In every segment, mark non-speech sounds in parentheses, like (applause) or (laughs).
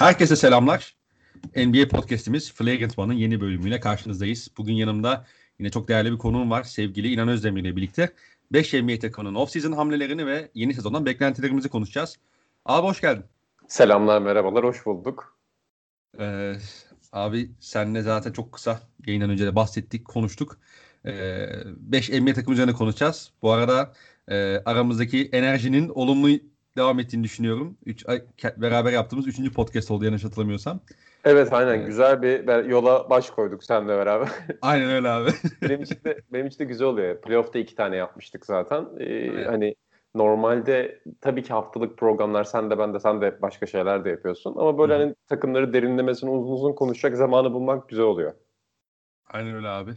Herkese selamlar. NBA Podcast'imiz Flagrant One'ın yeni bölümüyle karşınızdayız. Bugün yanımda yine çok değerli bir konuğum var. Sevgili İnan Özdemir ile birlikte 5 NBA takımının off-season hamlelerini ve yeni sezondan beklentilerimizi konuşacağız. Abi hoş geldin. Selamlar, merhabalar, hoş bulduk. Ee, abi senle zaten çok kısa yayından önce de bahsettik, konuştuk. 5 ee, NBA takım üzerine konuşacağız. Bu arada e, aramızdaki enerjinin olumlu devam ettiğini düşünüyorum. Üç, beraber yaptığımız üçüncü podcast oldu yanlış hatırlamıyorsam. Evet aynen ee, güzel bir yola baş koyduk seninle beraber. (laughs) aynen öyle abi. (laughs) benim için de benim için de güzel oluyor. Playoff'ta iki tane yapmıştık zaten. Ee, Hani normalde tabii ki haftalık programlar sen de ben de sen de başka şeyler de yapıyorsun. Ama böyle hani takımları derinlemesine uzun uzun konuşacak zamanı bulmak güzel oluyor. Aynen öyle abi.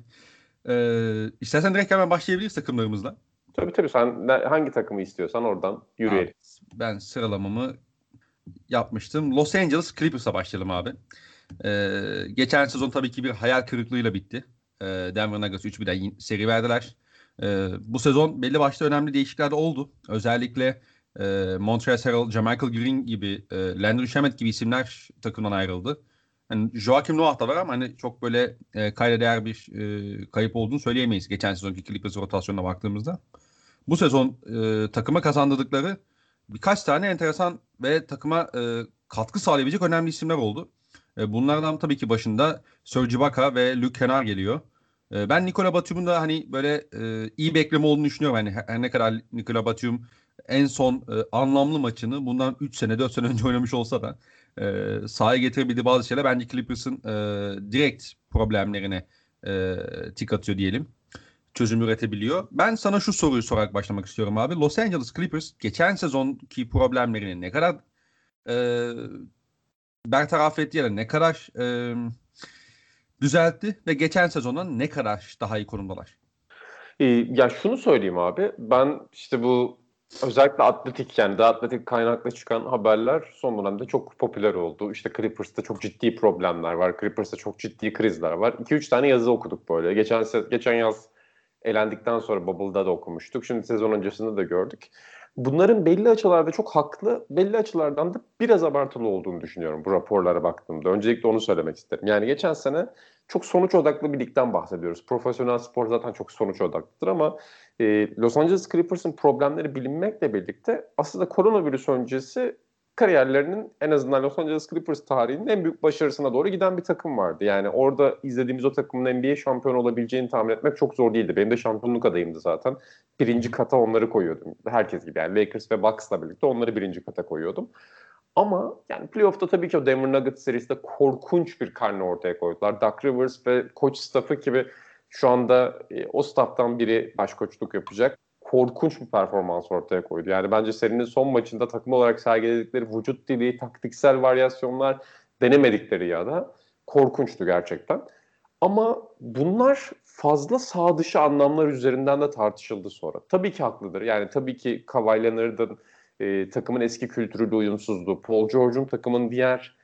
Ee, istersen direkt hemen başlayabiliriz takımlarımızla. Tabii tabii sen hangi takımı istiyorsan oradan yürüyelim. Ben sıralamamı yapmıştım. Los Angeles Clippers'a başlayalım abi. Ee, geçen sezon tabii ki bir hayal kırıklığıyla bitti. Ee, Denver Nuggets 3-1'den seri verdiler. Ee, bu sezon belli başlı önemli değişiklikler de oldu. Özellikle e, Montrezl Harrell, Jamichael Green gibi, e, Landry Shamet gibi isimler takımdan ayrıldı. Yani Joakim Noah da var ama hani çok böyle e, kayda değer bir e, kayıp olduğunu söyleyemeyiz geçen sezonki Clippers rotasyonuna baktığımızda. Bu sezon e, takıma kazandırdıkları birkaç tane enteresan ve takıma e, katkı sağlayabilecek önemli isimler oldu. E, bunlardan tabii ki başında Serge Ibaka ve Luke Kenar geliyor. E, ben Nikola Batum'un da hani böyle e, iyi bekleme olduğunu düşünüyorum. Yani her ne kadar Nikola Batum en son e, anlamlı maçını bundan 3 sene 4 sene önce oynamış olsa da e, sahaya getirebildiği bazı şeyler bence Clippers'ın e, direkt problemlerine e, tik atıyor diyelim. Çözüm üretebiliyor. Ben sana şu soruyu sorarak başlamak istiyorum abi. Los Angeles Clippers geçen sezonki problemlerini ne kadar e, bertaraf etti ya da ne kadar e, düzeltti ve geçen sezondan ne kadar daha iyi konumdalar? Ee, ya şunu söyleyeyim abi. Ben işte bu özellikle atletik yani da atletik kaynaklı çıkan haberler son dönemde çok popüler oldu. İşte Clippers'ta çok ciddi problemler var. Clippers'ta çok ciddi krizler var. 2-3 tane yazı okuduk böyle. Geçen geçen yaz elendikten sonra Bubble'da da okumuştuk. Şimdi sezon öncesinde de gördük. Bunların belli açılarda çok haklı, belli açılardan da biraz abartılı olduğunu düşünüyorum bu raporlara baktığımda. Öncelikle onu söylemek isterim. Yani geçen sene çok sonuç odaklı bir ligden bahsediyoruz. Profesyonel spor zaten çok sonuç odaklıdır ama e, Los Angeles Clippers'ın problemleri bilinmekle birlikte aslında koronavirüs öncesi kariyerlerinin en azından Los Angeles Clippers tarihinin en büyük başarısına doğru giden bir takım vardı. Yani orada izlediğimiz o takımın NBA şampiyonu olabileceğini tahmin etmek çok zor değildi. Benim de şampiyonluk adayımdı zaten. Birinci kata onları koyuyordum. Herkes gibi yani Lakers ve Bucks'la birlikte onları birinci kata koyuyordum. Ama yani playoff'ta tabii ki o Denver Nuggets serisinde korkunç bir karne ortaya koydular. Doug Rivers ve koç staffı gibi şu anda e, o stafftan biri baş koçluk yapacak. Korkunç bir performans ortaya koydu. Yani bence serinin son maçında takım olarak sergiledikleri vücut dili, taktiksel varyasyonlar denemedikleri ya da korkunçtu gerçekten. Ama bunlar fazla sağ dışı anlamlar üzerinden de tartışıldı sonra. Tabii ki haklıdır. Yani tabii ki Kawhi Leonard'ın e, takımın eski kültürüyle uyumsuzluğu, Paul George'un takımın diğer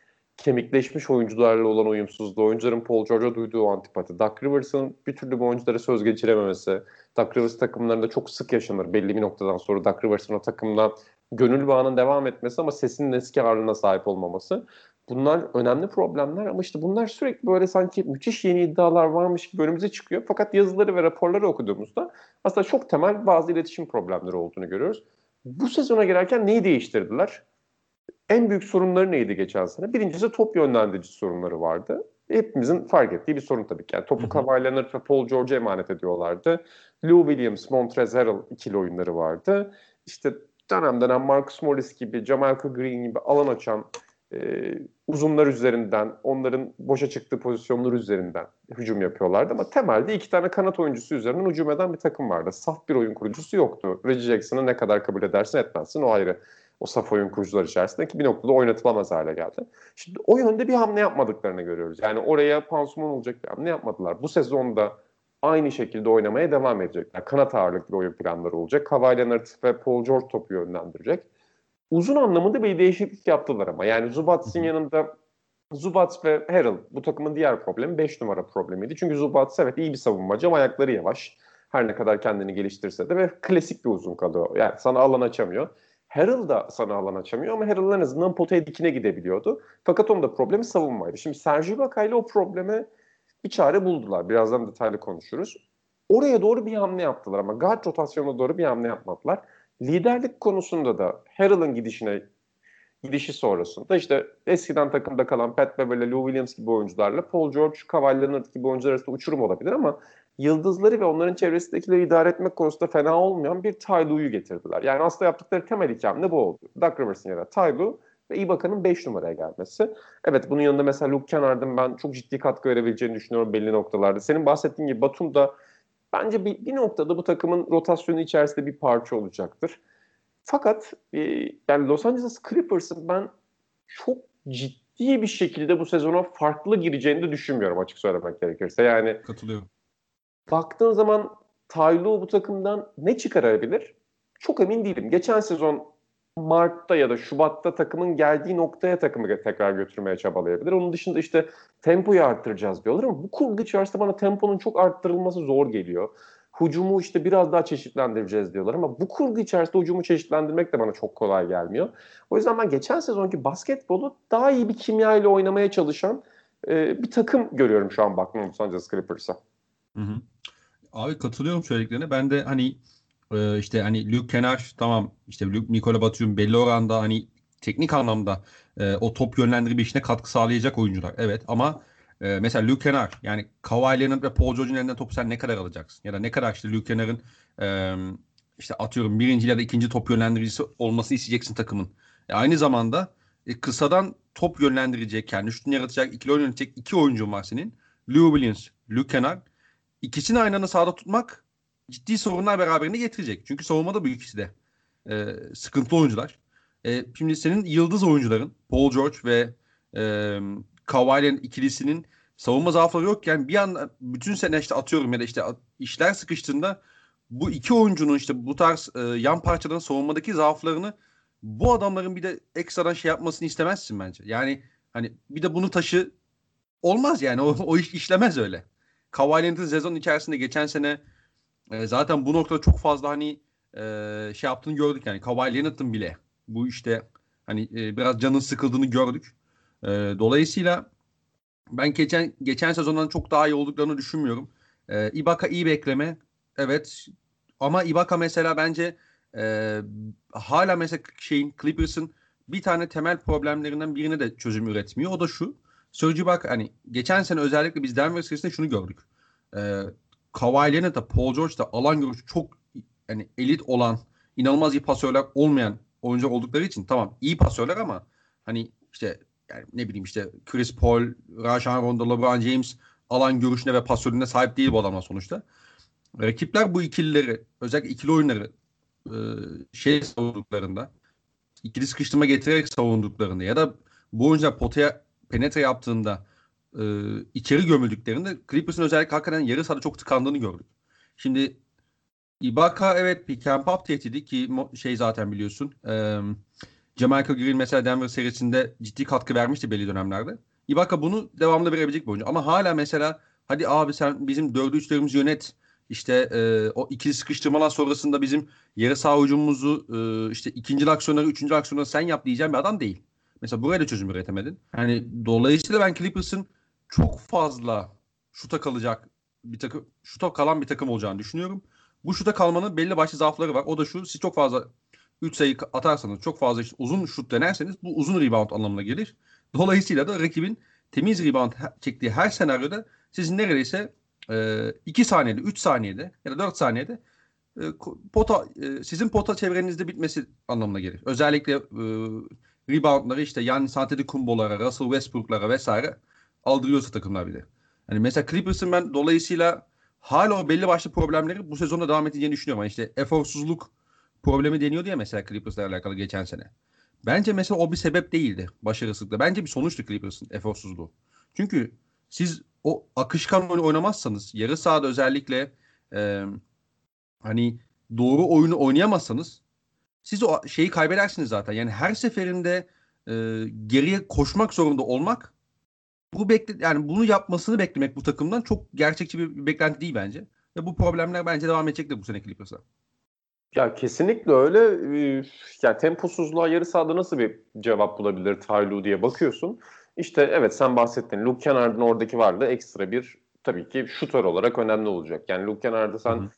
kemikleşmiş oyuncularla olan uyumsuzluğu, oyuncuların Paul George'a duyduğu antipati, Doug Rivers'ın bir türlü bu oyunculara söz geçirememesi, Doug Rivers takımlarında çok sık yaşanır belli bir noktadan sonra Doug Rivers'ın o takımda gönül bağının devam etmesi ama sesinin eski ağırlığına sahip olmaması. Bunlar önemli problemler ama işte bunlar sürekli böyle sanki müthiş yeni iddialar varmış gibi önümüze çıkıyor. Fakat yazıları ve raporları okuduğumuzda aslında çok temel bazı iletişim problemleri olduğunu görüyoruz. Bu sezona girerken neyi değiştirdiler? En büyük sorunları neydi geçen sene? Birincisi top yönlendirici sorunları vardı. Hepimizin fark ettiği bir sorun tabii ki. Yani topu Kawhi Leonard ve Paul George'a emanet ediyorlardı. Lou Williams, Montrezl Harrell ikili oyunları vardı. İşte dönem dönem Marcus Morris gibi, Jamal Green gibi alan açan e, uzunlar üzerinden, onların boşa çıktığı pozisyonlar üzerinden hücum yapıyorlardı. Ama temelde iki tane kanat oyuncusu üzerinden hücum eden bir takım vardı. Saf bir oyun kurucusu yoktu. Reggie Jackson'ı ne kadar kabul edersin etmezsin o ayrı. O saf oyun kurucular içerisinde ki bir noktada oynatılamaz hale geldi. Şimdi o yönde bir hamle yapmadıklarını görüyoruz. Yani oraya pansuman olacak bir hamle yapmadılar. Bu sezonda aynı şekilde oynamaya devam edecekler. Kanat ağırlıklı oyun planları olacak. Kawhi Leonard ve Paul George topu yönlendirecek uzun anlamında bir değişiklik yaptılar ama. Yani Zubats'ın yanında Zubats ve Harrell bu takımın diğer problemi 5 numara problemiydi. Çünkü Zubats evet iyi bir savunmacı ama ayakları yavaş. Her ne kadar kendini geliştirse de ve klasik bir uzun kalıyor. Yani sana alan açamıyor. Harrell da sana alan açamıyor ama Harrell en azından potaya dikine gidebiliyordu. Fakat onda problemi savunmaydı. Şimdi Sergi Ibaka ile o probleme bir çare buldular. Birazdan detaylı konuşuruz. Oraya doğru bir hamle yaptılar ama guard rotasyonuna doğru bir hamle yapmadılar. Liderlik konusunda da Harrell'ın gidişine gidişi sonrasında işte eskiden takımda kalan Pat Beverly, Lou Williams gibi oyuncularla Paul George, Kawhi Leonard gibi oyuncular arasında uçurum olabilir ama yıldızları ve onların çevresindekileri idare etmek konusunda fena olmayan bir Ty Lue'yu getirdiler. Yani aslında yaptıkları temel iki hamle bu oldu. Doug Rivers'ın yerine Ty Lue ve Ibaka'nın 5 numaraya gelmesi. Evet bunun yanında mesela Luke Kennard'ın ben çok ciddi katkı verebileceğini düşünüyorum belli noktalarda. Senin bahsettiğin gibi Batum da bence bir, bir noktada bu takımın rotasyonu içerisinde bir parça olacaktır. Fakat e, yani Los Angeles Clippers'ın ben çok ciddi bir şekilde bu sezona farklı gireceğini de düşünmüyorum açık söylemek gerekirse. Yani katılıyorum. Baktığın zaman Taylu bu takımdan ne çıkarabilir? Çok emin değilim. Geçen sezon Mart'ta ya da Şubat'ta takımın geldiği noktaya takımı tekrar götürmeye çabalayabilir. Onun dışında işte tempoyu arttıracağız diyorlar ama bu kurgu içerisinde bana temponun çok arttırılması zor geliyor. Hucumu işte biraz daha çeşitlendireceğiz diyorlar ama bu kurgu içerisinde hucumu çeşitlendirmek de bana çok kolay gelmiyor. O yüzden ben geçen sezonki basketbolu daha iyi bir kimya ile oynamaya çalışan e, bir takım görüyorum şu an baktığım Los Angeles Clippers'a. Hı hı. Abi katılıyorum söylediklerine. Ben de hani e, işte hani Luke Kenar tamam işte Luke Nikola Batum belli oranda hani teknik anlamda e, o top yönlendirme işine katkı sağlayacak oyuncular. Evet ama e, mesela Luke Kenar yani Kawhi Leonard ve Paul George'un elinden topu sen ne kadar alacaksın? Ya da ne kadar işte Luke Kenar'ın e, işte atıyorum birinci ya da ikinci top yönlendiricisi olması isteyeceksin takımın. E, aynı zamanda e, kısadan top yönlendirecek, kendi şutunu yaratacak, ikili yönetecek iki oyuncu var senin. Lou Williams, Luke Kennard ikisini aynı anda sahada tutmak ciddi sorunlar beraberinde getirecek. Çünkü savunmada bu ikisi de e, sıkıntılı oyuncular. E, şimdi senin yıldız oyuncuların Paul George ve e, Kawhi'lerin ikilisinin savunma zaafları yokken bir anda bütün sene işte atıyorum ya da işte işler sıkıştığında bu iki oyuncunun işte bu tarz e, yan parçaların savunmadaki zaaflarını bu adamların bir de ekstradan şey yapmasını istemezsin bence. Yani hani bir de bunu taşı olmaz yani o, o iş işlemez öyle. Kawhi Leonard'ın sezon içerisinde geçen sene e, zaten bu noktada çok fazla hani e, şey yaptığını gördük yani Kawhi Leonard'ın bile bu işte hani e, biraz canın sıkıldığını gördük. E, dolayısıyla ben geçen geçen sezondan çok daha iyi olduklarını düşünmüyorum. E, Ibaka iyi bekleme. Evet. Ama Ibaka mesela bence e, hala mesela şeyin Clippers'ın bir tane temel problemlerinden birine de çözüm üretmiyor. O da şu. Serge bak hani geçen sene özellikle biz Denver serisinde şunu gördük. Ee, Kawhi Leonard da Paul George da alan görüşü çok yani elit olan inanılmaz iyi pasörler olmayan oyuncu oldukları için tamam iyi pasörler ama hani işte yani ne bileyim işte Chris Paul, Rajon Rondo, LeBron James alan görüşüne ve pasörüne sahip değil bu adamlar sonuçta. Rakipler bu ikilileri özellikle ikili oyunları e, şey savunduklarında ikili sıkıştırma getirerek savunduklarında ya da bu oyuncular potaya penetre yaptığında e, içeri gömüldüklerinde Clippers'ın özellikle hakikaten yarı sahada çok tıkandığını gördük. Şimdi Ibaka evet bir camp up tehdidi ki şey zaten biliyorsun. E, Jamalco Green mesela Denver serisinde ciddi katkı vermişti belli dönemlerde. Ibaka bunu devamlı verebilecek bir oyuncu. Ama hala mesela hadi abi sen bizim dördü üçlerimizi yönet. İşte e, o ikili sıkıştırmalar sonrasında bizim yarı saha hücumumuzu e, işte ikinci aksiyonları, üçüncü aksiyonları sen yap diyeceğim bir adam değil. Mesela buraya da çözüm üretemedin. Yani dolayısıyla ben Clippers'ın çok fazla şuta kalacak bir takım şuta kalan bir takım olacağını düşünüyorum. Bu şuta kalmanın belli başlı zaafları var. O da şu siz çok fazla 3 sayı atarsanız çok fazla işte uzun şut denerseniz bu uzun rebound anlamına gelir. Dolayısıyla da rakibin temiz rebound çektiği her senaryoda sizin neredeyse 2 e, saniyede, 3 saniyede ya da 4 saniyede e, pota e, sizin pota çevrenizde bitmesi anlamına gelir. Özellikle e, reboundları işte yani Antetokounmpo'lara, Russell Westbrook'lara vesaire aldırıyorsa takımlar bile. Yani mesela Clippers'ın ben dolayısıyla hala o belli başlı problemleri bu sezonda devam edeceğini düşünüyorum. Yani işte eforsuzluk problemi deniyordu ya mesela Clippers'la alakalı geçen sene. Bence mesela o bir sebep değildi başarısızlıkta. Bence bir sonuçtu Clippers'ın eforsuzluğu. Çünkü siz o akışkan oyunu oynamazsanız yarı sahada özellikle e, hani doğru oyunu oynayamazsanız siz o şeyi kaybedersiniz zaten. Yani her seferinde e, geriye koşmak zorunda olmak bu bekle yani bunu yapmasını beklemek bu takımdan çok gerçekçi bir, bir beklenti değil bence. Ve bu problemler bence devam edecek de bu sene Clippers'a. Ya kesinlikle öyle. Yani temposuzluğa yarı sahada nasıl bir cevap bulabilir Taylu diye bakıyorsun. İşte evet sen bahsettin. Luke Kennard'ın oradaki varlığı ekstra bir tabii ki şutör olarak önemli olacak. Yani Luke Kennard'ı sen Hı-hı.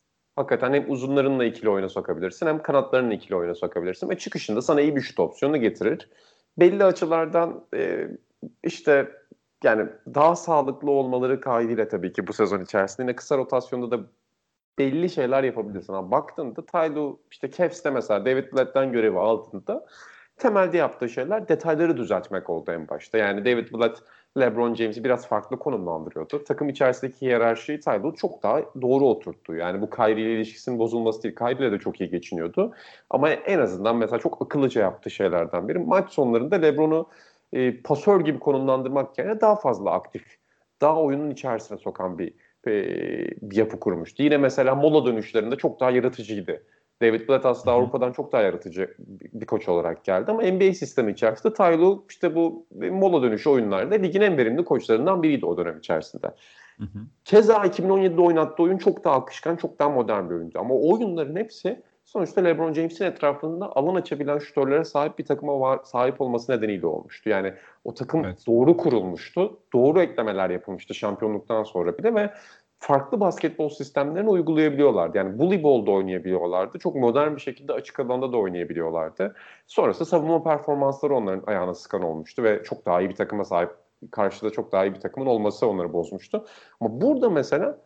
Hakikaten hem uzunlarınla ikili oyuna sokabilirsin hem kanatlarınla ikili oyuna sokabilirsin ve çıkışında sana iyi bir şut opsiyonu getirir. Belli açılardan e, işte yani daha sağlıklı olmaları kaydıyla tabii ki bu sezon içerisinde yine kısa rotasyonda da belli şeyler yapabilirsin. Ama baktığında Tylo işte Cavs'te mesela David Blatt'tan görevi altında temelde yaptığı şeyler detayları düzeltmek oldu en başta. Yani David Blatt LeBron James'i biraz farklı konumlandırıyordu. Takım içerisindeki hiyerarşiyi Tylo çok daha doğru oturttu. Yani bu Kyrie ile ilişkisinin bozulması değil. Kyrie ile de çok iyi geçiniyordu. Ama en azından mesela çok akıllıca yaptığı şeylerden biri. Maç sonlarında LeBron'u e, pasör gibi konumlandırmak yerine daha fazla aktif, daha oyunun içerisine sokan bir e, bir yapı kurmuştu. Yine mesela mola dönüşlerinde çok daha yaratıcıydı. David Blatt aslında Avrupa'dan çok daha yaratıcı bir koç olarak geldi ama NBA sistemi içerisinde Tylo işte bu mola dönüşü oyunlarda ligin en verimli koçlarından biriydi o dönem içerisinde. Hı hı. Keza 2017'de oynattığı oyun çok daha akışkan, çok daha modern bir oyundu. Ama o oyunların hepsi sonuçta LeBron James'in etrafında alan açabilen şutörlere sahip bir takıma var, sahip olması nedeniyle olmuştu. Yani o takım evet. doğru kurulmuştu. Doğru eklemeler yapılmıştı şampiyonluktan sonra bile ve farklı basketbol sistemlerini uygulayabiliyorlardı. Yani voleybolda oynayabiliyorlardı. Çok modern bir şekilde açık alanda da oynayabiliyorlardı. Sonrasında savunma performansları onların ayağına sıkan olmuştu ve çok daha iyi bir takıma sahip karşıda çok daha iyi bir takımın olması onları bozmuştu. Ama burada mesela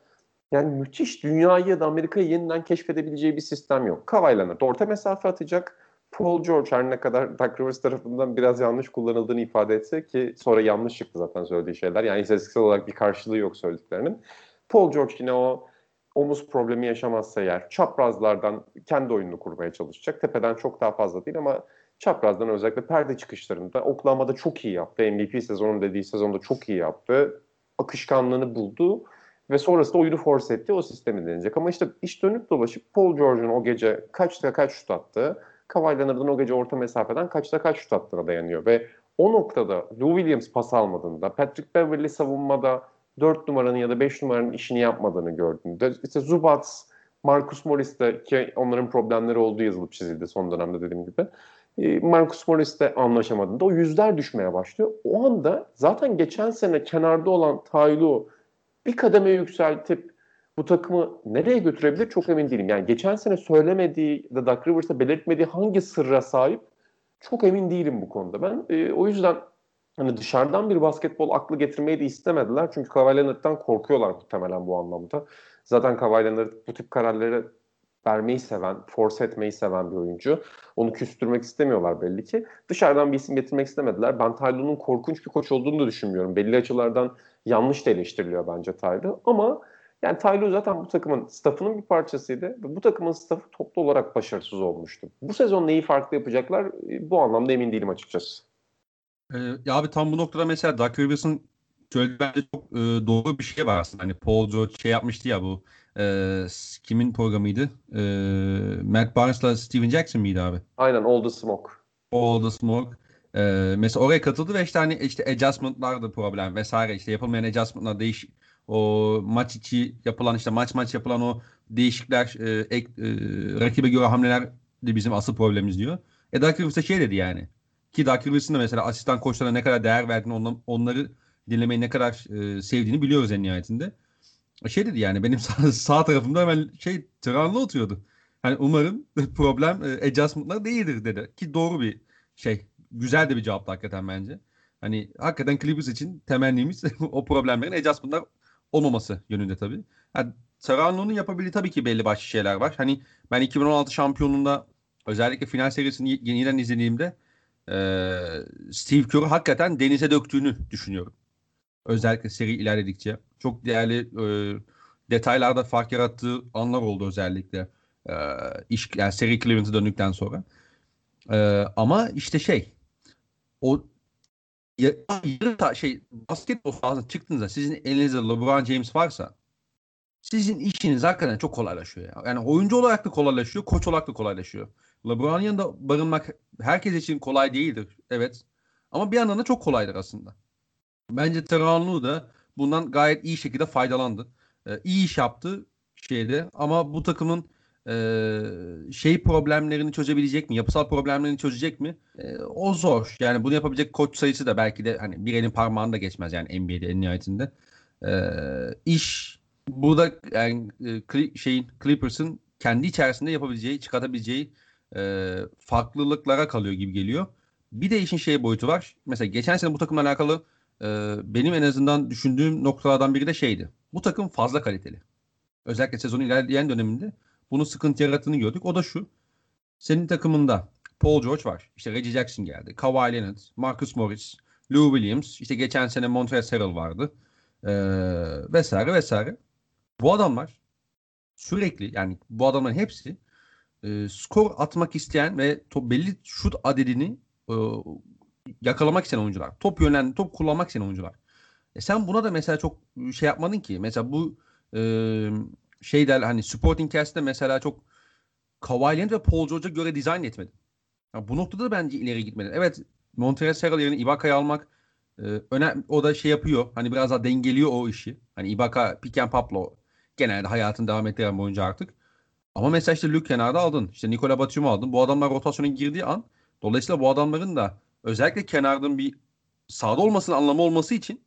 yani müthiş dünyayı ya da Amerika'yı yeniden keşfedebileceği bir sistem yok. Kawhi Leonard orta mesafe atacak. Paul George her ne kadar Doug Rivers tarafından biraz yanlış kullanıldığını ifade etse ki sonra yanlış çıktı zaten söylediği şeyler. Yani istatistiksel olarak bir karşılığı yok söylediklerinin. Paul George yine o omuz problemi yaşamazsa eğer çaprazlardan kendi oyununu kurmaya çalışacak. Tepeden çok daha fazla değil ama çaprazdan özellikle perde çıkışlarında Oklahoma'da çok iyi yaptı. MVP sezonu dediği sezonda çok iyi yaptı. Akışkanlığını buldu ve sonrasında oyunu force etti. O sistemi deneyecek. Ama işte iş dönüp dolaşıp Paul George'un o gece kaçta kaç şut attığı, Kawhi o gece orta mesafeden kaçta kaç şut attığına dayanıyor. Ve o noktada Lou Williams pas almadığında, Patrick Beverly savunmada 4 numaranın ya da 5 numaranın işini yapmadığını gördüğünde, işte Zubats, Marcus Morris de ki onların problemleri olduğu yazılıp çizildi son dönemde dediğim gibi. E, Marcus Morris de anlaşamadığında o yüzler düşmeye başlıyor. O anda zaten geçen sene kenarda olan Taylu bir kademe yükseltip bu takımı nereye götürebilir çok emin değilim. Yani geçen sene söylemediği da Rivers'a belirtmediği hangi sırra sahip çok emin değilim bu konuda. Ben e, o yüzden hani dışarıdan bir basketbol aklı getirmeyi de istemediler. Çünkü Kawhi Leonard'dan korkuyorlar muhtemelen bu anlamda. Zaten Kawhi Leonard bu tip kararları vermeyi seven, force etmeyi seven bir oyuncu. Onu küstürmek istemiyorlar belli ki. Dışarıdan bir isim getirmek istemediler. Ben Tyler'ın korkunç bir koç olduğunu da düşünmüyorum. Belli açılardan yanlış da eleştiriliyor bence Tyler. Ama yani Tyler zaten bu takımın staffının bir parçasıydı. Ve bu takımın staffı toplu olarak başarısız olmuştu. Bu sezon neyi farklı yapacaklar bu anlamda emin değilim açıkçası. Ee, ya abi tam bu noktada mesela Doug Rivers'ın söylediği bence çok e, doğru bir şey var aslında. Hani Paul George şey yapmıştı ya bu e, kimin programıydı? E, Matt Barnes'la Steven Jackson mıydı abi? Aynen All the Smoke. All the Smoke. E, mesela oraya katıldı ve işte hani işte adjustment'lar da problem vesaire işte yapılmayan adjustment'lar değiş o maç içi yapılan işte maç maç yapılan o değişikler e, ek, e, rakibe göre hamleler de bizim asıl problemimiz diyor. E Dark Rivers'a şey dedi yani. Ki Dark Rivers'ın da mesela asistan koçlarına ne kadar değer verdiğini onları, dinlemeyi ne kadar e, sevdiğini biliyoruz en nihayetinde. Şey dedi yani benim (laughs) sağ, sağ tarafımda hemen şey Tranlı oturuyordu. Hani umarım (laughs) problem e, adjustment'lar değildir dedi. Ki doğru bir şey. Güzel de bir cevap hakikaten bence. Hani hakikaten Clippers için temennimiz (laughs) o problemlerin adjustment'lar olmaması yönünde tabii. Yani Serrano'nun yapabildiği tabii ki belli başlı şeyler var. Hani ben 2016 şampiyonluğunda özellikle final serisini yeniden izlediğimde e, Steve Kerr'ı hakikaten denize döktüğünü düşünüyorum. Özellikle seri ilerledikçe. Çok değerli e, detaylarda fark yarattığı anlar oldu özellikle. E, iş, yani seri Cleveland'a döndükten sonra. E, ama işte şey o ya, yarı şey basketbol sahasına çıktığınızda sizin elinizde LeBron James varsa sizin işiniz hakikaten çok kolaylaşıyor. Ya. Yani oyuncu olarak da kolaylaşıyor, koç olarak da kolaylaşıyor. LeBron'un yanında barınmak herkes için kolay değildir. Evet. Ama bir yandan da çok kolaydır aslında. Bence Teranlu da bundan gayet iyi şekilde faydalandı. Ee, iyi iş yaptı şeyde ama bu takımın şey problemlerini çözebilecek mi? Yapısal problemlerini çözecek mi? E, o zor. Yani bunu yapabilecek koç sayısı da belki de hani bir elin parmağında geçmez yani NBA'de en nihayetinde. E, iş burada yani e, şeyin Clippers'ın kendi içerisinde yapabileceği, çıkartabileceği e, farklılıklara kalıyor gibi geliyor. Bir de işin şey boyutu var. Mesela geçen sene bu takımla alakalı e, benim en azından düşündüğüm noktalardan biri de şeydi. Bu takım fazla kaliteli. Özellikle sezonun ilerleyen döneminde bunun sıkıntı yarattığını gördük. O da şu. Senin takımında Paul George var. İşte Reggie Jackson geldi. Kawhi Leonard, Marcus Morris, Lou Williams. İşte geçen sene Montrezl Harrell vardı. Ee, vesaire vesaire. Bu adamlar sürekli yani bu adamların hepsi e, skor atmak isteyen ve top, belli şut adedini e, yakalamak isteyen oyuncular. Top yönlen, top kullanmak isteyen oyuncular. E sen buna da mesela çok şey yapmadın ki. Mesela bu e, şey der hani Sporting Cast'te mesela çok Kawhi ve Paul George'a göre dizayn etmedi. Yani bu noktada da bence ileri gitmedi. Evet Montrezl Harrell yerine Ibaka'yı almak e, önem, o da şey yapıyor. Hani biraz daha dengeliyor o işi. Hani Ibaka, pick and pop'la genelde hayatını devam ettiren boyunca artık. Ama mesela işte Luke kenarda aldın. İşte Nikola Batum'u aldın. Bu adamlar rotasyona girdiği an dolayısıyla bu adamların da özellikle kenardan bir sağda olmasının anlamı olması için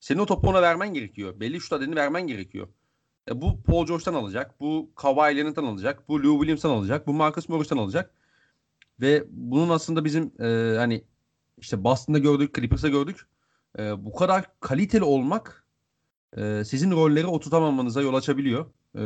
senin o topu ona vermen gerekiyor. Belli şut adedini vermen gerekiyor. E, bu Paul George'dan alacak. Bu Kawhi Leonard'dan alacak. Bu Lou Williams'tan alacak. Bu Marcus Morris'tan alacak. Ve bunun aslında bizim e, hani işte Boston'da gördük, Clippers'da gördük. E, bu kadar kaliteli olmak e, sizin rolleri oturtamamanıza yol açabiliyor. E,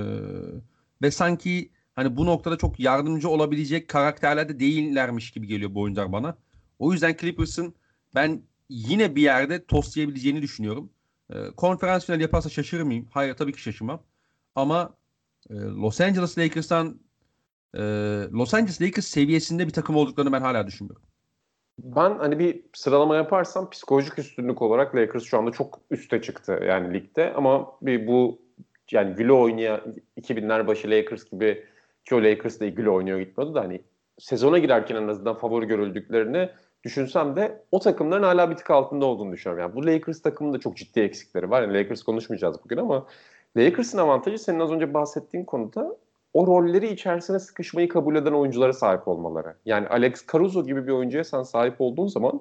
ve sanki hani bu noktada çok yardımcı olabilecek karakterler de değillermiş gibi geliyor bu oyuncular bana. O yüzden Clippers'ın ben yine bir yerde toslayabileceğini düşünüyorum. E, konferans finali yaparsa şaşırır mıyım? Hayır tabii ki şaşırmam. Ama e, Los Angeles Lakers'tan e, Los Angeles Lakers seviyesinde bir takım olduklarını ben hala düşünmüyorum. Ben hani bir sıralama yaparsam psikolojik üstünlük olarak Lakers şu anda çok üste çıktı yani ligde ama bir bu yani güle oynayan 2000'ler başı Lakers gibi ki o Lakers da güle oynuyor gitmedi de hani sezona girerken en azından favori görüldüklerini düşünsem de o takımların hala bir tık altında olduğunu düşünüyorum. Yani bu Lakers takımının da çok ciddi eksikleri var. Yani Lakers konuşmayacağız bugün ama Lakers'ın avantajı senin az önce bahsettiğin konuda o rolleri içerisine sıkışmayı kabul eden oyunculara sahip olmaları. Yani Alex Caruso gibi bir oyuncuya sen sahip olduğun zaman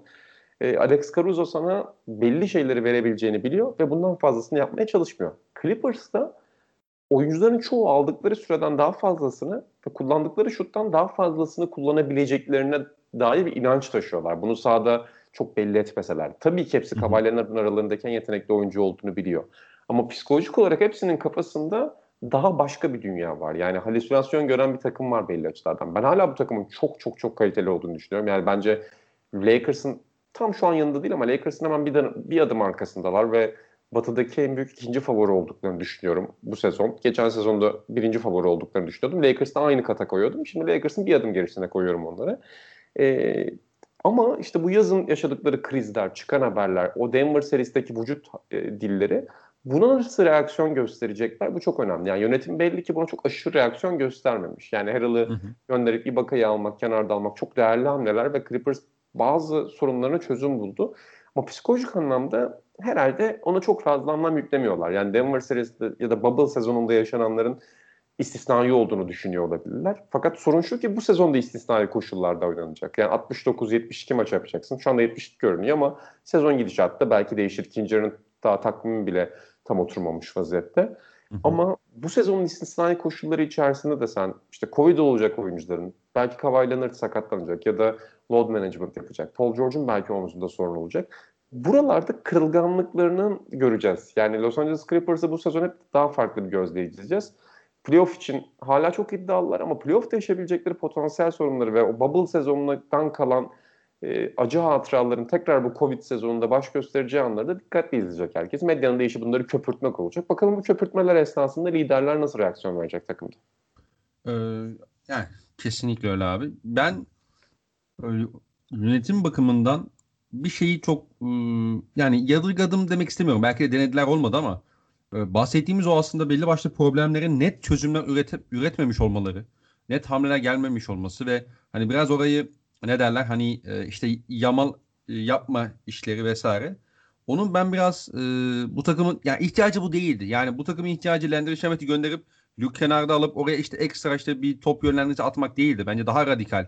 e, Alex Caruso sana belli şeyleri verebileceğini biliyor ve bundan fazlasını yapmaya çalışmıyor. Clippers'ta oyuncuların çoğu aldıkları süreden daha fazlasını ve kullandıkları şuttan daha fazlasını kullanabileceklerine dair bir inanç taşıyorlar. Bunu sahada çok belli etmeseler. Tabii ki hepsi Cavalier'in aralarındaki en yetenekli oyuncu olduğunu biliyor. Ama psikolojik olarak hepsinin kafasında daha başka bir dünya var. Yani halüsinasyon gören bir takım var belli açılardan. Ben hala bu takımın çok çok çok kaliteli olduğunu düşünüyorum. Yani bence Lakers'ın tam şu an yanında değil ama Lakers'ın hemen bir, bir adım arkasındalar ve Batı'daki en büyük ikinci favori olduklarını düşünüyorum bu sezon. Geçen sezonda birinci favori olduklarını düşünüyordum. Lakers'ta aynı kata koyuyordum. Şimdi Lakers'ın bir adım gerisine koyuyorum onları. Ee, ama işte bu yazın yaşadıkları krizler, çıkan haberler, o Denver seristeki vücut e, dilleri buna nasıl reaksiyon gösterecekler? Bu çok önemli. Yani yönetim belli ki buna çok aşırı reaksiyon göstermemiş. Yani Harrell'ı gönderip Ibaka'yı almak, kenarda almak çok değerli hamleler ve Clippers bazı sorunlarına çözüm buldu. Ama psikolojik anlamda herhalde ona çok fazla anlam yüklemiyorlar. Yani Denver serisinde ya da Bubble sezonunda yaşananların istisnai olduğunu düşünüyor olabilirler. Fakat sorun şu ki bu sezonda istisnai koşullarda oynanacak. Yani 69-72 maç yapacaksın. Şu anda 70 görünüyor ama sezon gidişatta belki değişir. İkinci yarının daha takvimi bile tam oturmamış vaziyette. Hı hı. Ama bu sezonun istisnai koşulları içerisinde de sen işte Covid olacak oyuncuların belki Kawhi Leonard sakatlanacak ya da load management yapacak. Paul George'un belki omuzunda sorun olacak. Buralarda kırılganlıklarını göreceğiz. Yani Los Angeles Clippers'ı bu sezon hep daha farklı bir gözle izleyeceğiz. Playoff için hala çok iddialılar ama playoff'ta yaşayabilecekleri potansiyel sorunları ve o bubble sezonundan kalan e, acı hatıraların tekrar bu Covid sezonunda baş göstereceği anları da dikkatli izleyecek herkes. Medyanın da işi bunları köpürtmek olacak. Bakalım bu köpürtmeler esnasında liderler nasıl reaksiyon verecek takımda? Ee, yani kesinlikle öyle abi. Ben öyle, yönetim bakımından bir şeyi çok ıı, yani yadırgadım demek istemiyorum. Belki de denediler olmadı ama e, bahsettiğimiz o aslında belli başlı problemlerin net çözümler ürete, üretmemiş olmaları, net hamleler gelmemiş olması ve hani biraz orayı ne derler hani e, işte yamal e, yapma işleri vesaire. Onun ben biraz bu takımın yani ihtiyacı bu değildi. Yani bu takımın ihtiyacı Landry Shamet'i gönderip Luke kenarda alıp oraya işte ekstra işte bir top yönlendirici atmak değildi. Bence daha radikal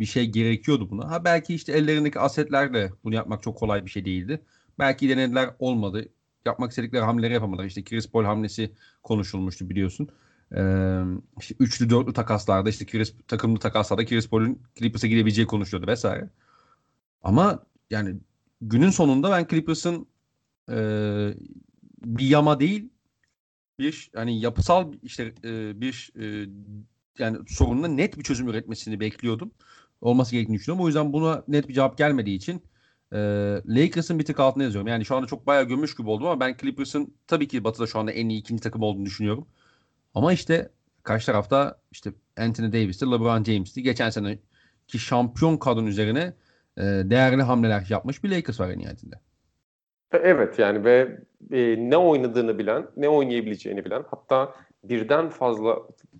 bir şey gerekiyordu buna. Ha belki işte ellerindeki asetlerle bunu yapmak çok kolay bir şey değildi. Belki denediler olmadı. Yapmak istedikleri hamleleri yapamadılar. İşte Chris Paul hamlesi konuşulmuştu biliyorsun. Ee, işte üçlü dörtlü takaslarda işte Chris, takımlı takaslarda Chris Paul'un Clippers'a gidebileceği konuşuluyordu vesaire. Ama yani günün sonunda ben Clippers'ın e, bir yama değil bir hani yapısal işte e, bir e, yani sorununa net bir çözüm üretmesini bekliyordum. Olması gerektiğini düşünüyorum. O yüzden buna net bir cevap gelmediği için e, Lakers'ın bir tık altına yazıyorum. Yani şu anda çok bayağı gömmüş gibi oldum ama ben Clippers'ın tabii ki Batı'da şu anda en iyi ikinci takım olduğunu düşünüyorum. Ama işte karşı tarafta işte Anthony Davis'ti, LeBron James'ti. Geçen seneki şampiyon kadın üzerine e, değerli hamleler yapmış bir Lakers var en nihayetinde. E, evet yani ve e, ne oynadığını bilen, ne oynayabileceğini bilen, hatta birden fazla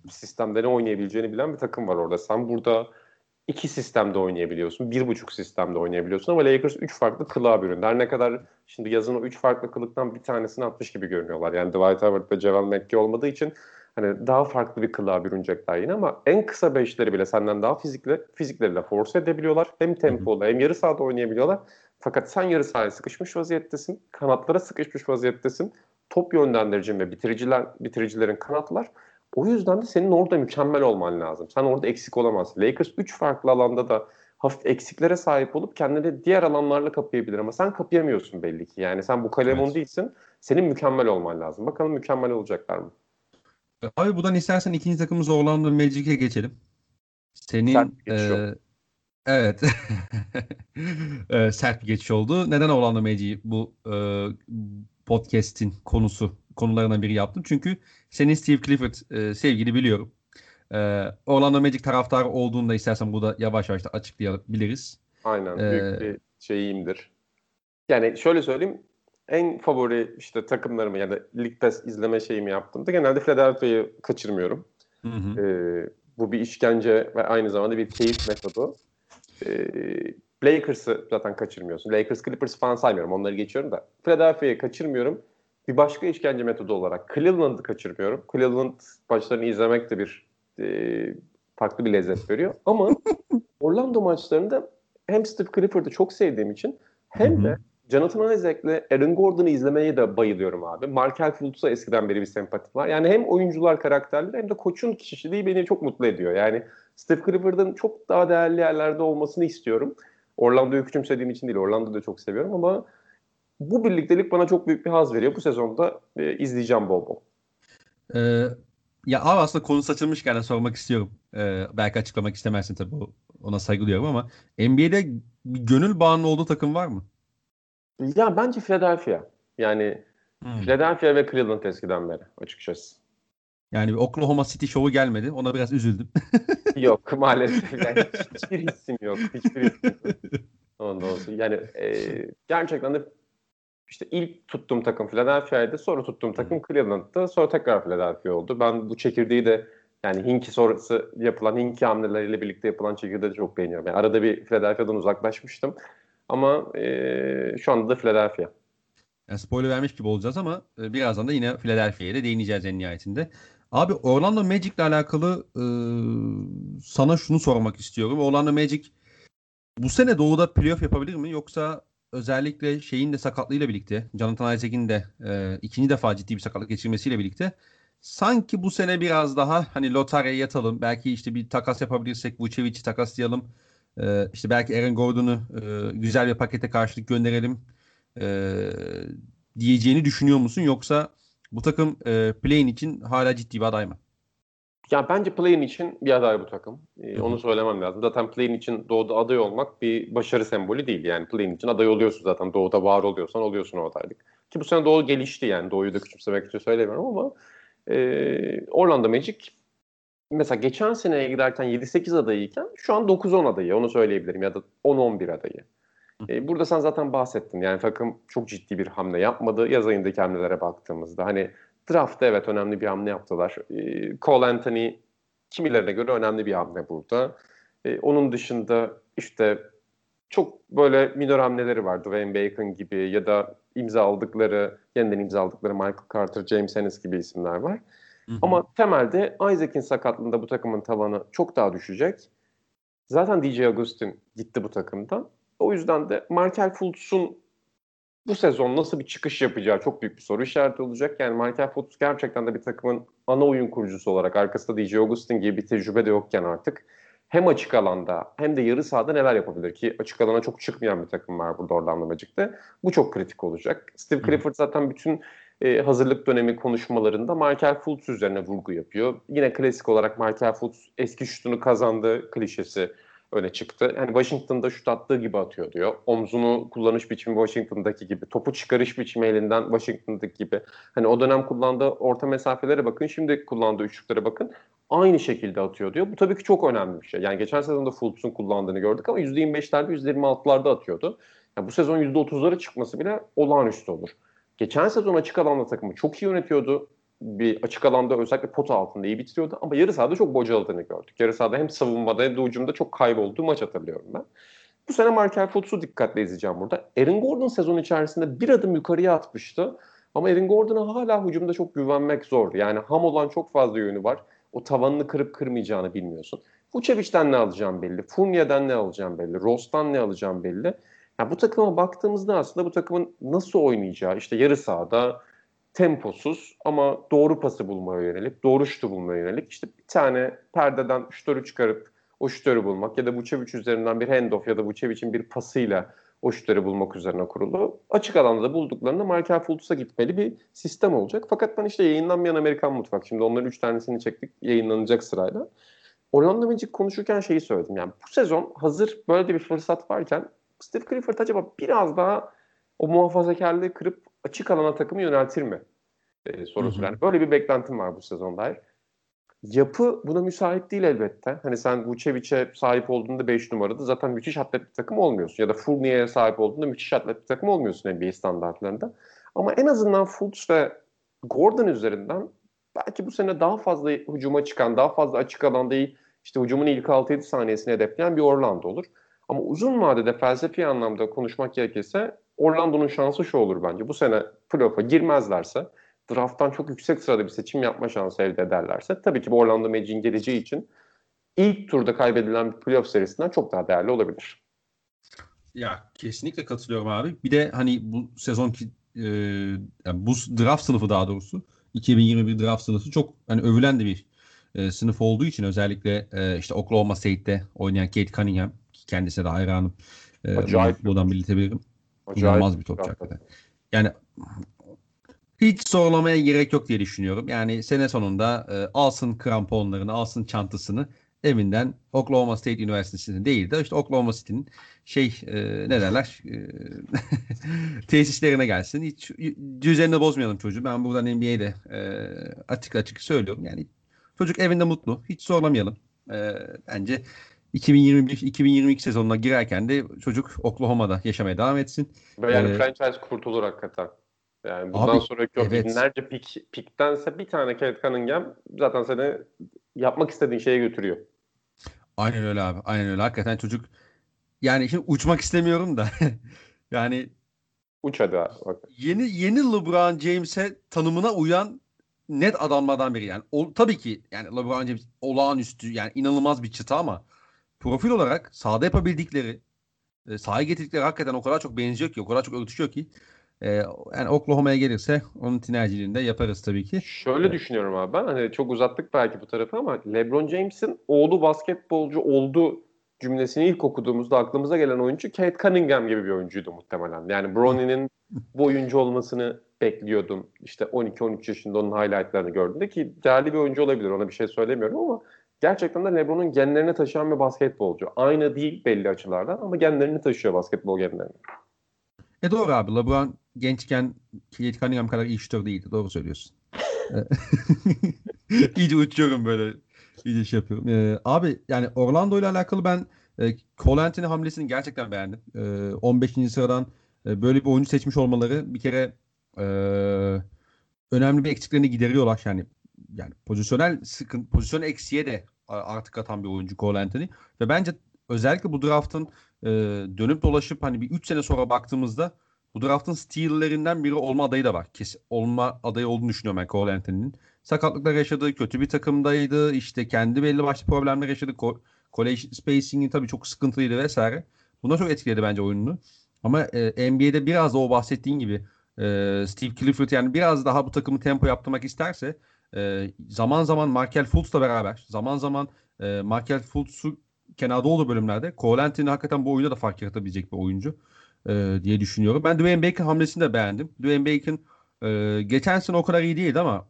sistemde ne oynayabileceğini bilen bir takım var orada. Sen burada iki sistemde oynayabiliyorsun, bir buçuk sistemde oynayabiliyorsun ama Lakers üç farklı kılığa büründü. Her ne kadar şimdi yazın o üç farklı kılıktan bir tanesini atmış gibi görünüyorlar. Yani Dwight Howard ve Javel McGee olmadığı için hani daha farklı bir kılığa bürünecekler yine ama en kısa beşleri bile senden daha fizikli, fizikleriyle force edebiliyorlar. Hem tempolu hem yarı sahada oynayabiliyorlar. Fakat sen yarı sahaya sıkışmış vaziyettesin, kanatlara sıkışmış vaziyettesin. Top yönlendiricin ve bitiriciler, bitiricilerin kanatlar. O yüzden de senin orada mükemmel olman lazım. Sen orada eksik olamazsın. Lakers 3 farklı alanda da hafif eksiklere sahip olup kendini diğer alanlarla kapayabilir ama sen kapayamıyorsun belli ki. Yani sen bu kalemon evet. değilsin. Senin mükemmel olman lazım. Bakalım mükemmel olacaklar mı? Abi buradan istersen ikinci takımımız Orlando Magic'e geçelim. Senin e, evet (laughs) e, sert bir geçiş oldu. Neden Orlando Magic'i bu e, podcast'in konusu konularından biri yaptım? Çünkü senin Steve Clifford e, sevgili biliyorum. E, Orlando Magic taraftarı olduğunda istersen burada yavaş yavaş da açıklayabiliriz. Aynen. Ee, büyük bir şeyimdir. Yani şöyle söyleyeyim en favori işte takımlarımı ya da League Pass izleme şeyimi yaptığımda genelde Philadelphia'yı kaçırmıyorum. Hı hı. Ee, bu bir işkence ve aynı zamanda bir keyif metodu. Ee, Lakers'ı zaten kaçırmıyorsun. Lakers Clippers falan saymıyorum. Onları geçiyorum da. Philadelphia'yı kaçırmıyorum. Bir başka işkence metodu olarak Cleveland'ı kaçırmıyorum. Cleveland maçlarını izlemek de bir e, farklı bir lezzet veriyor. Ama (laughs) Orlando maçlarında hem Steve Clifford'ı çok sevdiğim için hem de Jonathan Isaac'le Aaron Gordon'u izlemeye de bayılıyorum abi. Markel Fultz'a eskiden beri bir sempatim var. Yani hem oyuncular karakterleri hem de koçun kişiliği beni çok mutlu ediyor. Yani Steve Clifford'ın çok daha değerli yerlerde olmasını istiyorum. Orlando'yu küçümsediğim için değil. Orlando'yu da çok seviyorum ama bu birliktelik bana çok büyük bir haz veriyor. Bu sezonda e, izleyeceğim bol bol. Ee, ya abi aslında konu saçılmışken sormak istiyorum. Ee, belki açıklamak istemezsin tabii ona saygı duyuyorum ama NBA'de bir gönül bağının olduğu takım var mı? Ya bence Philadelphia. Yani hmm. Philadelphia ve Cleveland eskiden beri açıkçası. Yani bir Oklahoma City şovu gelmedi. Ona biraz üzüldüm. (laughs) yok maalesef. Yani hiçbir hissim yok. Hiçbir hissim yok. Ondan olsun. Yani e, gerçekten de işte ilk tuttuğum takım Philadelphia'ydı. Sonra tuttuğum takım Cleveland'dı. Sonra tekrar Philadelphia oldu. Ben bu çekirdeği de yani Hinki sonrası yapılan Hinki hamleleriyle birlikte yapılan çekirdeği de çok beğeniyorum. Yani arada bir Philadelphia'dan uzaklaşmıştım. Ama e, şu anda da Philadelphia. Yani spoiler vermiş gibi olacağız ama e, birazdan da yine Philadelphia'ya da değineceğiz en nihayetinde. Abi Orlando Magic ile alakalı e, sana şunu sormak istiyorum. Orlando Magic bu sene doğuda playoff yapabilir mi? Yoksa özellikle şeyin de sakatlığıyla birlikte, Jonathan Isaac'in de e, ikinci defa ciddi bir sakatlık geçirmesiyle birlikte sanki bu sene biraz daha hani lotaryaya yatalım. Belki işte bir takas yapabilirsek Vucevic'i takaslayalım. E, işte belki Aaron Gordon'u e, güzel bir pakete karşılık gönderelim e, diyeceğini düşünüyor musun? Yoksa bu takım e, play'in için hala ciddi bir aday mı? Ya bence play'in için bir aday bu takım. Ee, onu söylemem lazım. Zaten play'in için doğuda aday olmak bir başarı sembolü değil. Yani play'in için aday oluyorsun zaten. Doğuda var oluyorsan oluyorsun o adaylık. Ki bu sene doğu gelişti yani. Doğuyu da küçümsemek için söylemiyorum ama e, Orlando Magic mesela geçen seneye giderken 7-8 adayıyken şu an 9-10 adayı onu söyleyebilirim ya da 10-11 adayı. E, burada sen zaten bahsettin yani takım çok ciddi bir hamle yapmadı. Yaz ayındaki hamlelere baktığımızda hani Draft'ta evet önemli bir hamle yaptılar. E, Cole Anthony kimilerine göre önemli bir hamle burada. E, onun dışında işte çok böyle minor hamleleri var. Dwayne Bacon gibi ya da imza aldıkları, yeniden imza aldıkları Michael Carter, James Ennis gibi isimler var. Hı hı. Ama temelde Isaac'in sakatlığında bu takımın tavanı çok daha düşecek. Zaten DJ Augustin gitti bu takımdan. O yüzden de Markel Fultz'un bu sezon nasıl bir çıkış yapacağı çok büyük bir soru işareti olacak. Yani Markel Fultz gerçekten de bir takımın ana oyun kurucusu olarak arkasında DJ Augustin gibi bir tecrübe de yokken artık hem açık alanda hem de yarı sahada neler yapabilir ki açık alana çok çıkmayan bir takım var burada Orlando Magic'te. Bu çok kritik olacak. Steve Clifford zaten bütün e, hazırlık dönemi konuşmalarında Markel Fultz üzerine vurgu yapıyor. Yine klasik olarak Markel Fultz eski şutunu kazandı klişesi öne çıktı. Hani Washington'da şut attığı gibi atıyor diyor. Omzunu kullanış biçimi Washington'daki gibi. Topu çıkarış biçimi elinden Washington'daki gibi. Hani o dönem kullandığı orta mesafelere bakın. Şimdi kullandığı üçlüklere bakın. Aynı şekilde atıyor diyor. Bu tabii ki çok önemli bir şey. Yani geçen sezonda Fultz'un kullandığını gördük ama %25'lerde %26'larda atıyordu. Yani bu sezon %30'lara çıkması bile olağanüstü olur. Geçen sezon açık alanda takımı çok iyi yönetiyordu bir açık alanda özellikle pota altında iyi bitiriyordu ama yarı sahada çok bocaladığını gördük. Yarı sahada hem savunmada hem de ucumda çok kaybolduğu maç hatırlıyorum ben. Bu sene Markel Fultz'u dikkatle izleyeceğim burada. Aaron Gordon sezon içerisinde bir adım yukarıya atmıştı. Ama Aaron Gordon'a hala hücumda çok güvenmek zor. Yani ham olan çok fazla yönü var. O tavanını kırıp kırmayacağını bilmiyorsun. Vucevic'den ne alacağım belli. Fournier'den ne alacağım belli. Ross'tan ne alacağım belli. Yani bu takıma baktığımızda aslında bu takımın nasıl oynayacağı işte yarı sahada temposuz ama doğru pası bulmaya yönelik, doğru şutu bulmaya yönelik işte bir tane perdeden şutörü çıkarıp o şutörü bulmak ya da Vucevic üzerinden bir handoff ya da Vucevic'in bir pasıyla o şutörü bulmak üzerine kurulu. Açık alanda da bulduklarında Michael Fultz'a gitmeli bir sistem olacak. Fakat ben işte yayınlanmayan Amerikan Mutfak. Şimdi onların üç tanesini çektik yayınlanacak sırayla. Orlando Magic konuşurken şeyi söyledim. Yani bu sezon hazır böyle bir fırsat varken Steve Clifford acaba biraz daha o muhafazakarlığı kırıp açık alana takımı yöneltir mi? Ee, sorusu. Yani böyle bir beklentim var bu sezon dair. Yapı buna müsait değil elbette. Hani sen Vucevic'e sahip olduğunda 5 numarada zaten müthiş atlet bir takım olmuyorsun. Ya da Fournier'e sahip olduğunda müthiş atlet bir takım olmuyorsun NBA standartlarında. Ama en azından Fultz ve Gordon üzerinden belki bu sene daha fazla hücuma çıkan, daha fazla açık alanda iyi, işte hücumun ilk 6-7 saniyesini hedefleyen bir Orlando olur. Ama uzun vadede felsefi anlamda konuşmak gerekirse Orlando'nun şansı şu olur bence. Bu sene playoff'a girmezlerse drafttan çok yüksek sırada bir seçim yapma şansı elde ederlerse tabii ki bu Orlando Magic'in geleceği için ilk turda kaybedilen bir playoff serisinden çok daha değerli olabilir. Ya kesinlikle katılıyorum abi. Bir de hani bu sezonki e, yani bu draft sınıfı daha doğrusu 2021 draft sınıfı çok hani övülen de bir e, sınıf olduğu için özellikle e, işte Oklahoma State'te oynayan Kate Cunningham kendisine de hayranım. E, Acayip. Buradan belirtebilirim. Acayip. İnanılmaz bir topçu hakikaten. Yani hiç zorlamaya gerek yok diye düşünüyorum. Yani sene sonunda e, alsın kramponlarını, alsın çantasını evinden Oklahoma State Üniversitesi'nin değil de işte Oklahoma City'nin şey e, ne derler e, (laughs) tesislerine gelsin. Hiç düzenini bozmayalım çocuğu. Ben buradan NBA'de e, açık açık söylüyorum. Yani çocuk evinde mutlu. Hiç zorlamayalım. E, bence 2021-2022 sezonuna girerken de çocuk Oklahoma'da yaşamaya devam etsin. Ve yani ee, franchise kurtulur hakikaten. Yani bundan Abi, sonraki yok. Evet. Binlerce pik, piktense bir tane Kate Cunningham zaten seni yapmak istediğin şeye götürüyor. Aynen öyle abi. Aynen öyle. Hakikaten çocuk yani şimdi uçmak istemiyorum da (laughs) yani uç hadi abi. Bak. Yeni yeni LeBron James'e tanımına uyan net adamlardan biri yani. O, tabii ki yani LeBron James olağanüstü yani inanılmaz bir çıta ama profil olarak sahada yapabildikleri e, sahaya getirdikleri hakikaten o kadar çok benziyor ki o kadar çok örtüşüyor ki e, yani Oklahoma'ya gelirse onun tinerciliğini de yaparız tabii ki. Şöyle evet. düşünüyorum abi ben hani çok uzattık belki bu tarafı ama LeBron James'in oğlu basketbolcu oldu cümlesini ilk okuduğumuzda aklımıza gelen oyuncu Kate Cunningham gibi bir oyuncuydu muhtemelen. Yani Bronny'nin bu oyuncu olmasını bekliyordum. İşte 12-13 yaşında onun highlightlarını gördüğümde ki değerli bir oyuncu olabilir ona bir şey söylemiyorum ama gerçekten de LeBron'un genlerini taşıyan bir basketbolcu. Aynı değil belli açılardan ama genlerini taşıyor basketbol genlerini. E doğru abi. LeBron gençken Kate Cunningham kadar iyi şutör değildi. Doğru söylüyorsun. E, (laughs) İyice uçuyorum böyle. İyice şey yapıyorum. Ee, abi yani Orlando ile alakalı ben e, Cole Anthony hamlesini gerçekten beğendim. E, 15. sıradan e, böyle bir oyuncu seçmiş olmaları bir kere e, önemli bir eksiklerini gideriyorlar. Yani yani pozisyonel sıkıntı, pozisyon eksiğe de artık atan bir oyuncu Cole Anthony. Ve bence özellikle bu draftın e, dönüp dolaşıp hani bir 3 sene sonra baktığımızda bu draftın steal'lerinden biri olma adayı da var. Kes, olma adayı olduğunu düşünüyorum ben Cole Anthony'nin. Sakatlıklar yaşadı, kötü bir takımdaydı. işte kendi belli başlı problemler yaşadı. Ko- college spacing'i tabii çok sıkıntılıydı vesaire. Bunlar çok etkiledi bence oyununu. Ama e, NBA'de biraz da o bahsettiğin gibi e, Steve Clifford yani biraz daha bu takımı tempo yaptırmak isterse e, zaman zaman Markel Fultz'la beraber zaman zaman e, Markel Fultz'u kenarda olduğu bölümlerde Cole Anthony hakikaten bu oyunda da fark yaratabilecek bir oyuncu e, diye düşünüyorum. Ben Dwayne Bacon hamlesini de beğendim. Dwayne Bacon e, geçen sene o kadar iyi değildi ama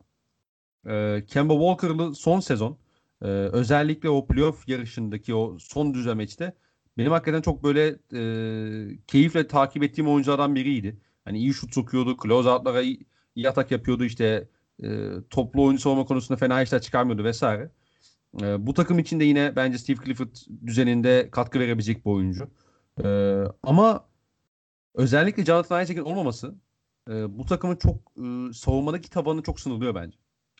e, Kemba Walker'lı son sezon e, özellikle o playoff yarışındaki o son düzemeçte benim hakikaten çok böyle e, keyifle takip ettiğim oyunculardan biriydi. Hani iyi şut sokuyordu, close out'lara iyi, iyi atak yapıyordu işte e, toplu oyuncu olma konusunda fena işler çıkarmıyordu vesaire. E, bu takım için de yine bence Steve Clifford düzeninde katkı verebilecek bir oyuncu. E, ama özellikle Jonathan Isaac'in olmaması e, bu takımın çok e, savunmadaki tabanını çok sınırlıyor bence.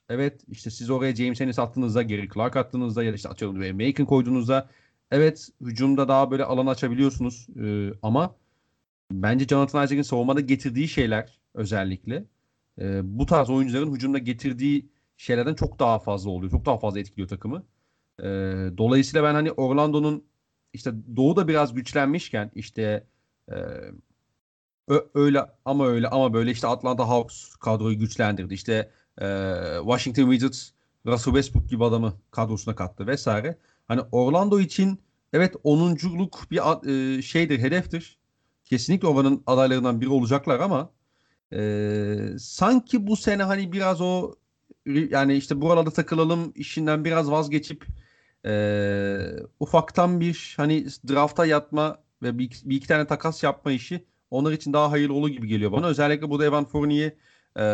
Evet işte siz oraya James Ennis attığınızda, Gary Clark attığınızda ya da işte atıyorum ve Macon koyduğunuzda evet hücumda daha böyle alan açabiliyorsunuz e, ama bence Jonathan Isaac'in savunmada getirdiği şeyler özellikle e, bu tarz oyuncuların hücumda getirdiği şeylerden çok daha fazla oluyor. Çok daha fazla etkiliyor takımı. E, dolayısıyla ben hani Orlando'nun işte doğuda biraz güçlenmişken işte e, öyle ama öyle ama böyle işte Atlanta Hawks kadroyu güçlendirdi. İşte e, Washington Wizards Russell Westbrook gibi adamı kadrosuna kattı vesaire. Hani Orlando için evet onunculuk bir e, şeydir, hedeftir. Kesinlikle oranın adaylarından biri olacaklar ama e, sanki bu sene hani biraz o yani işte buralarda takılalım işinden biraz vazgeçip e, ufaktan bir hani drafta yatma ve bir, bir iki tane takas yapma işi onlar için daha hayırlı olur gibi geliyor bana. Özellikle burada Evan Fournier e,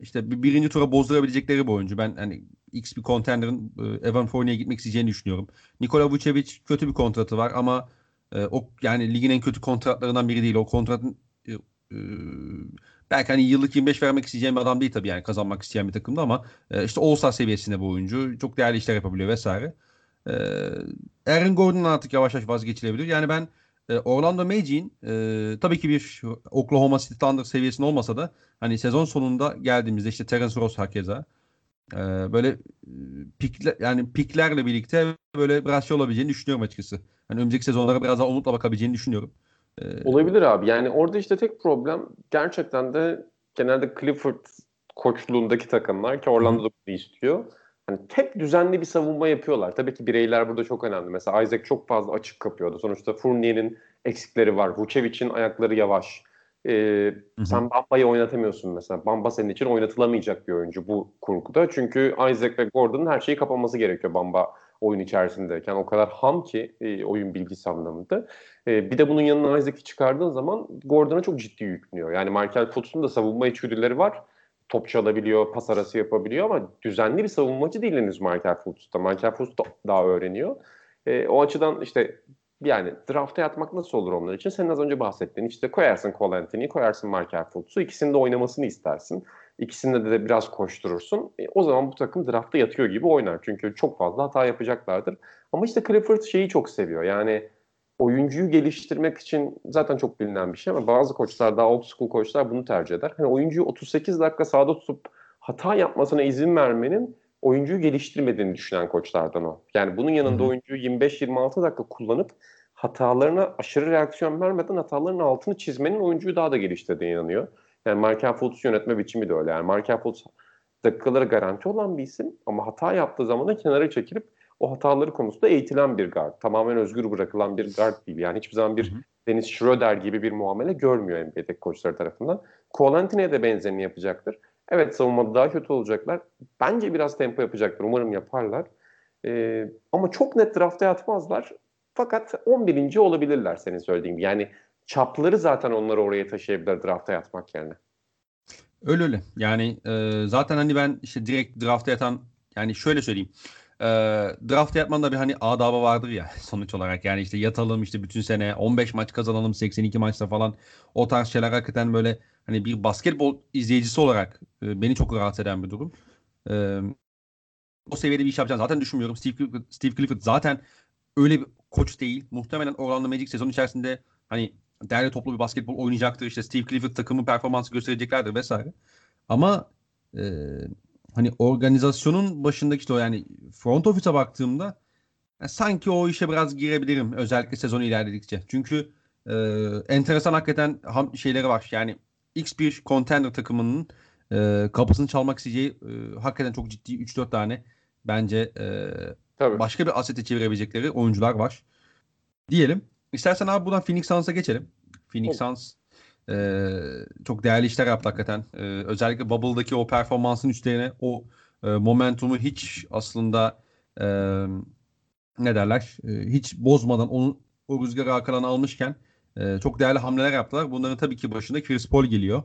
işte bir, birinci tura bozdurabilecekleri bir oyuncu. Ben hani X bir contender'ın Evan Fournier'e gitmek isteyeceğini düşünüyorum. Nikola Vucevic kötü bir kontratı var ama e, o yani ligin en kötü kontratlarından biri değil. O kontratın e, e, belki hani yıllık 25 vermek isteyeceğim bir adam değil tabii yani kazanmak isteyen bir takımda ama e, işte All-Star seviyesinde bu oyuncu. Çok değerli işler yapabiliyor vesaire. E, Aaron Gordon artık yavaş yavaş vazgeçilebilir. Yani ben e, Orlando Magic'in e, tabii ki bir Oklahoma City Thunder seviyesinde olmasa da hani sezon sonunda geldiğimizde işte Terence Ross hakeza e, böyle e, pikler yani piklerle birlikte böyle biraz şey olabileceğini düşünüyorum açıkçası. Hani önümüzdeki sezonlara biraz daha umutla bakabileceğini düşünüyorum. E, Olabilir abi. Yani orada işte tek problem gerçekten de genelde Clifford koçluğundaki takımlar ki Orlando'da bunu istiyor hani tek düzenli bir savunma yapıyorlar. Tabii ki bireyler burada çok önemli. Mesela Isaac çok fazla açık kapıyordu. Sonuçta Fournier'in eksikleri var. Vucevic'in ayakları yavaş. Ee, sen Bamba'yı oynatamıyorsun mesela. Bamba senin için oynatılamayacak bir oyuncu bu kurguda. Çünkü Isaac ve Gordon'un her şeyi kapaması gerekiyor Bamba oyun içerisindeyken. O kadar ham ki e, oyun bilgisi anlamında. E, bir de bunun yanına Isaac'i çıkardığın zaman Gordon'a çok ciddi yükleniyor. Yani Michael Fultz'un da savunma içgüdüleri var top çalabiliyor, pas arası yapabiliyor ama düzenli bir savunmacı değil henüz Michael Fultz'ta. Michael Fultz da daha öğreniyor. E, o açıdan işte yani drafta yatmak nasıl olur onlar için? Senin az önce bahsettiğin işte koyarsın Cole Anthony'yi, koyarsın Michael Fultz'u. İkisinin de oynamasını istersin. İkisinde de, de biraz koşturursun. E, o zaman bu takım drafta yatıyor gibi oynar. Çünkü çok fazla hata yapacaklardır. Ama işte Clifford şeyi çok seviyor. Yani oyuncuyu geliştirmek için zaten çok bilinen bir şey ama bazı koçlar daha old school koçlar bunu tercih eder. Hani oyuncuyu 38 dakika sahada tutup hata yapmasına izin vermenin oyuncuyu geliştirmediğini düşünen koçlardan o. Yani bunun yanında oyuncuyu 25-26 dakika kullanıp hatalarına aşırı reaksiyon vermeden hataların altını çizmenin oyuncuyu daha da geliştirdiğine inanıyor. Yani Markel Fultz yönetme biçimi de öyle. Yani Markel Fultz dakikaları garanti olan bir isim ama hata yaptığı zaman da kenara çekilip o hataları konusunda eğitilen bir guard. Tamamen özgür bırakılan bir guard değil. Yani hiçbir zaman bir Dennis Schroeder gibi bir muamele görmüyor NBA'deki koçları tarafından. Cole Anthony'ye de benzerini yapacaktır. Evet savunmada daha kötü olacaklar. Bence biraz tempo yapacaktır. Umarım yaparlar. Ee, ama çok net drafta yatmazlar. Fakat 11. olabilirler senin söylediğin gibi. Yani çapları zaten onları oraya taşıyabilir drafta yatmak yerine. Öyle öyle. Yani e, zaten hani ben işte direkt drafta yatan yani şöyle söyleyeyim e, draft yapmanın bir hani adabı vardır ya (laughs) sonuç olarak. Yani işte yatalım işte bütün sene 15 maç kazanalım 82 maçta falan. O tarz şeyler hakikaten böyle hani bir basketbol izleyicisi olarak e, beni çok rahatsız eden bir durum. E, o seviyede bir iş yapacağını zaten düşünmüyorum. Steve Clifford, Steve Clifford zaten öyle bir koç değil. Muhtemelen Orlando Magic sezon içerisinde hani değerli toplu bir basketbol oynayacaktır. İşte Steve Clifford takımı performansı göstereceklerdir vesaire. Ama hani organizasyonun başındaki işte o yani front office'a baktığımda yani sanki o işe biraz girebilirim özellikle sezonu ilerledikçe. Çünkü e, enteresan hakikaten ham şeyleri var. Yani X bir contender takımının e, kapısını çalmak isteyeceği e, hakikaten çok ciddi 3-4 tane bence e, Tabii. başka bir asete çevirebilecekleri oyuncular var. Diyelim. İstersen abi buradan Phoenix Suns'a geçelim. Phoenix Suns e, çok değerli işler yaptı hakikaten. E, özellikle Bubble'daki o performansın üstlerine o e, momentumu hiç aslında e, ne derler e, hiç bozmadan onu o rüzgarı arkadan almışken e, çok değerli hamleler yaptılar. Bunların tabii ki başında Chris Paul geliyor.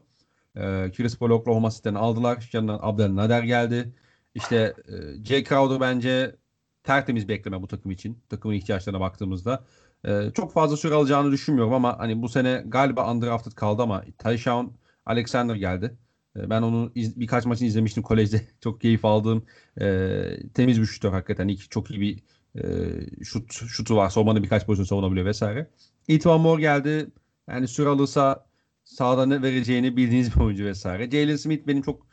E, Chris Paul Oklahoma City'den aldılar. Yanından Abdel Nader geldi. İşte e, Jay Crowder bence tertemiz bekleme bu takım için. Takımın ihtiyaçlarına baktığımızda. E, çok fazla süre alacağını düşünmüyorum ama hani bu sene galiba undrafted kaldı ama Tyshawn Alexander geldi. E, ben onu iz, birkaç maçını izlemiştim kolejde. (laughs) çok keyif aldığım e, temiz bir şutör hakikaten. İki, çok iyi bir e, şut, şutu var. Savunmanı birkaç pozisyon savunabiliyor vesaire. Etwan Moore geldi. Yani süre alırsa sağda ne vereceğini bildiğiniz bir oyuncu vesaire. Jalen Smith benim çok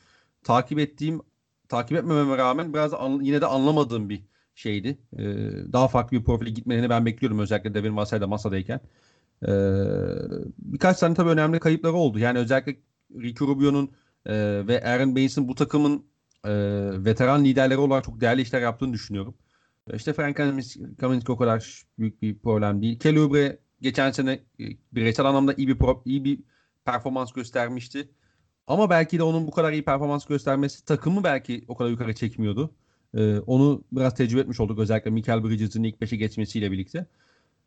takip ettiğim takip etmememe rağmen biraz an, yine de anlamadığım bir şeydi. Ee, daha farklı bir profile gitmelerini ben bekliyordum özellikle Devin Vassay'da masadayken. Ee, birkaç tane tabii önemli kayıpları oldu. Yani özellikle Ricky Rubio'nun e, ve Aaron Baines'in bu takımın e, veteran liderleri olarak çok değerli işler yaptığını düşünüyorum. İşte Frank Kaminsky o kadar büyük bir problem değil. Kelly Oubre geçen sene e, bireysel anlamda iyi bir pro, iyi bir performans göstermişti. Ama belki de onun bu kadar iyi performans göstermesi takımı belki o kadar yukarı çekmiyordu. Ee, onu biraz tecrübe etmiş olduk özellikle Michael Bridges'in ilk 5'e geçmesiyle birlikte.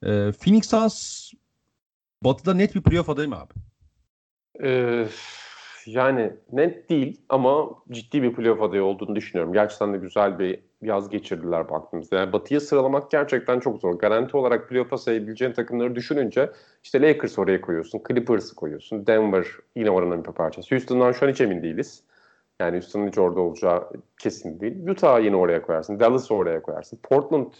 Ee, Phoenix Suns Batı'da net bir playoff adayı mı abi? Ee, yani net değil ama ciddi bir playoff adayı olduğunu düşünüyorum. Gerçekten de güzel bir yaz geçirdiler baktığımızda. Yani Batı'ya sıralamak gerçekten çok zor. Garanti olarak playoff'a sayabileceğin takımları düşününce işte Lakers oraya koyuyorsun, Clippers'ı koyuyorsun, Denver yine oranın bir parçası. Houston'dan şu an hiç emin değiliz. Yani Houston'ın hiç orada olacağı kesin değil. Utah yine oraya koyarsın, Dallas oraya koyarsın. Portland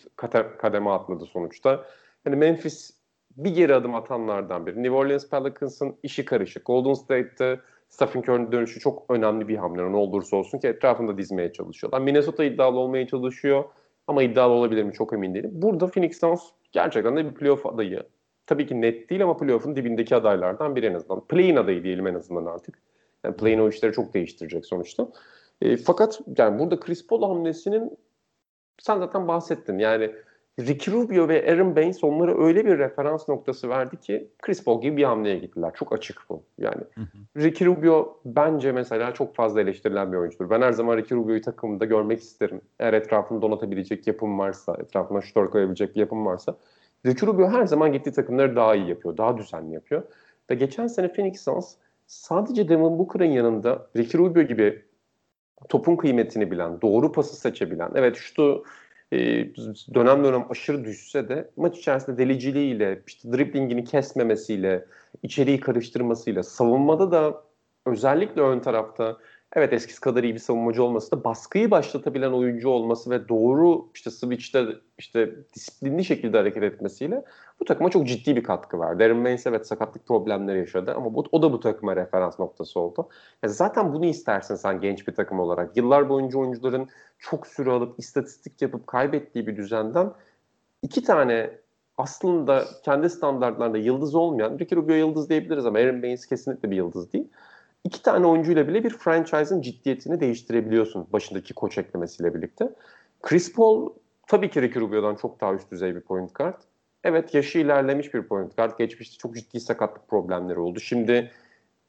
kademe atladı sonuçta. Yani Memphis bir geri adım atanlardan biri. New Orleans Pelicans'ın işi karışık. Golden State'te Stephen Curry'nin dönüşü çok önemli bir hamle. Ne olursa olsun ki etrafında dizmeye çalışıyorlar. Minnesota iddialı olmaya çalışıyor ama iddialı olabilir mi çok emin değilim. Burada Phoenix Suns gerçekten de bir playoff adayı. Tabii ki net değil ama playoff'un dibindeki adaylardan biri en azından. Play'in adayı diyelim en azından artık. Yani play'in o işleri çok değiştirecek sonuçta. E, fakat yani burada Chris Paul hamlesinin sen zaten bahsettin. Yani Ricky Rubio ve Aaron Baines onlara öyle bir referans noktası verdi ki Chris Paul gibi bir hamleye gittiler. Çok açık bu. Yani hı hı. Ricky Rubio bence mesela çok fazla eleştirilen bir oyuncudur. Ben her zaman Ricky Rubio'yu takımında görmek isterim. Eğer etrafını donatabilecek yapım varsa, etrafına şutör koyabilecek bir yapım varsa. Ricky Rubio her zaman gittiği takımları daha iyi yapıyor, daha düzenli yapıyor. Ve geçen sene Phoenix Suns sadece Devin Booker'ın yanında Ricky Rubio gibi topun kıymetini bilen, doğru pası seçebilen, evet şutu e, dönem dönem aşırı düşse de maç içerisinde deliciliğiyle, işte driblingini kesmemesiyle, içeriği karıştırmasıyla, savunmada da özellikle ön tarafta evet eskisi kadar iyi bir savunmacı olması da baskıyı başlatabilen oyuncu olması ve doğru işte switch'te işte disiplinli şekilde hareket etmesiyle bu takıma çok ciddi bir katkı var. Darren Baines evet sakatlık problemleri yaşadı ama bu, o da bu takıma referans noktası oldu. Yani zaten bunu istersin sen genç bir takım olarak. Yıllar boyunca oyuncuların çok süre alıp istatistik yapıp kaybettiği bir düzenden iki tane aslında kendi standartlarında yıldız olmayan, Ricky Rubio yıldız diyebiliriz ama Aaron Baines kesinlikle bir yıldız değil iki tane oyuncuyla bile bir franchise'ın ciddiyetini değiştirebiliyorsun başındaki koç eklemesiyle birlikte. Chris Paul tabii ki Ricky Rubio'dan çok daha üst düzey bir point guard. Evet yaşı ilerlemiş bir point guard. Geçmişte çok ciddi sakatlık problemleri oldu. Şimdi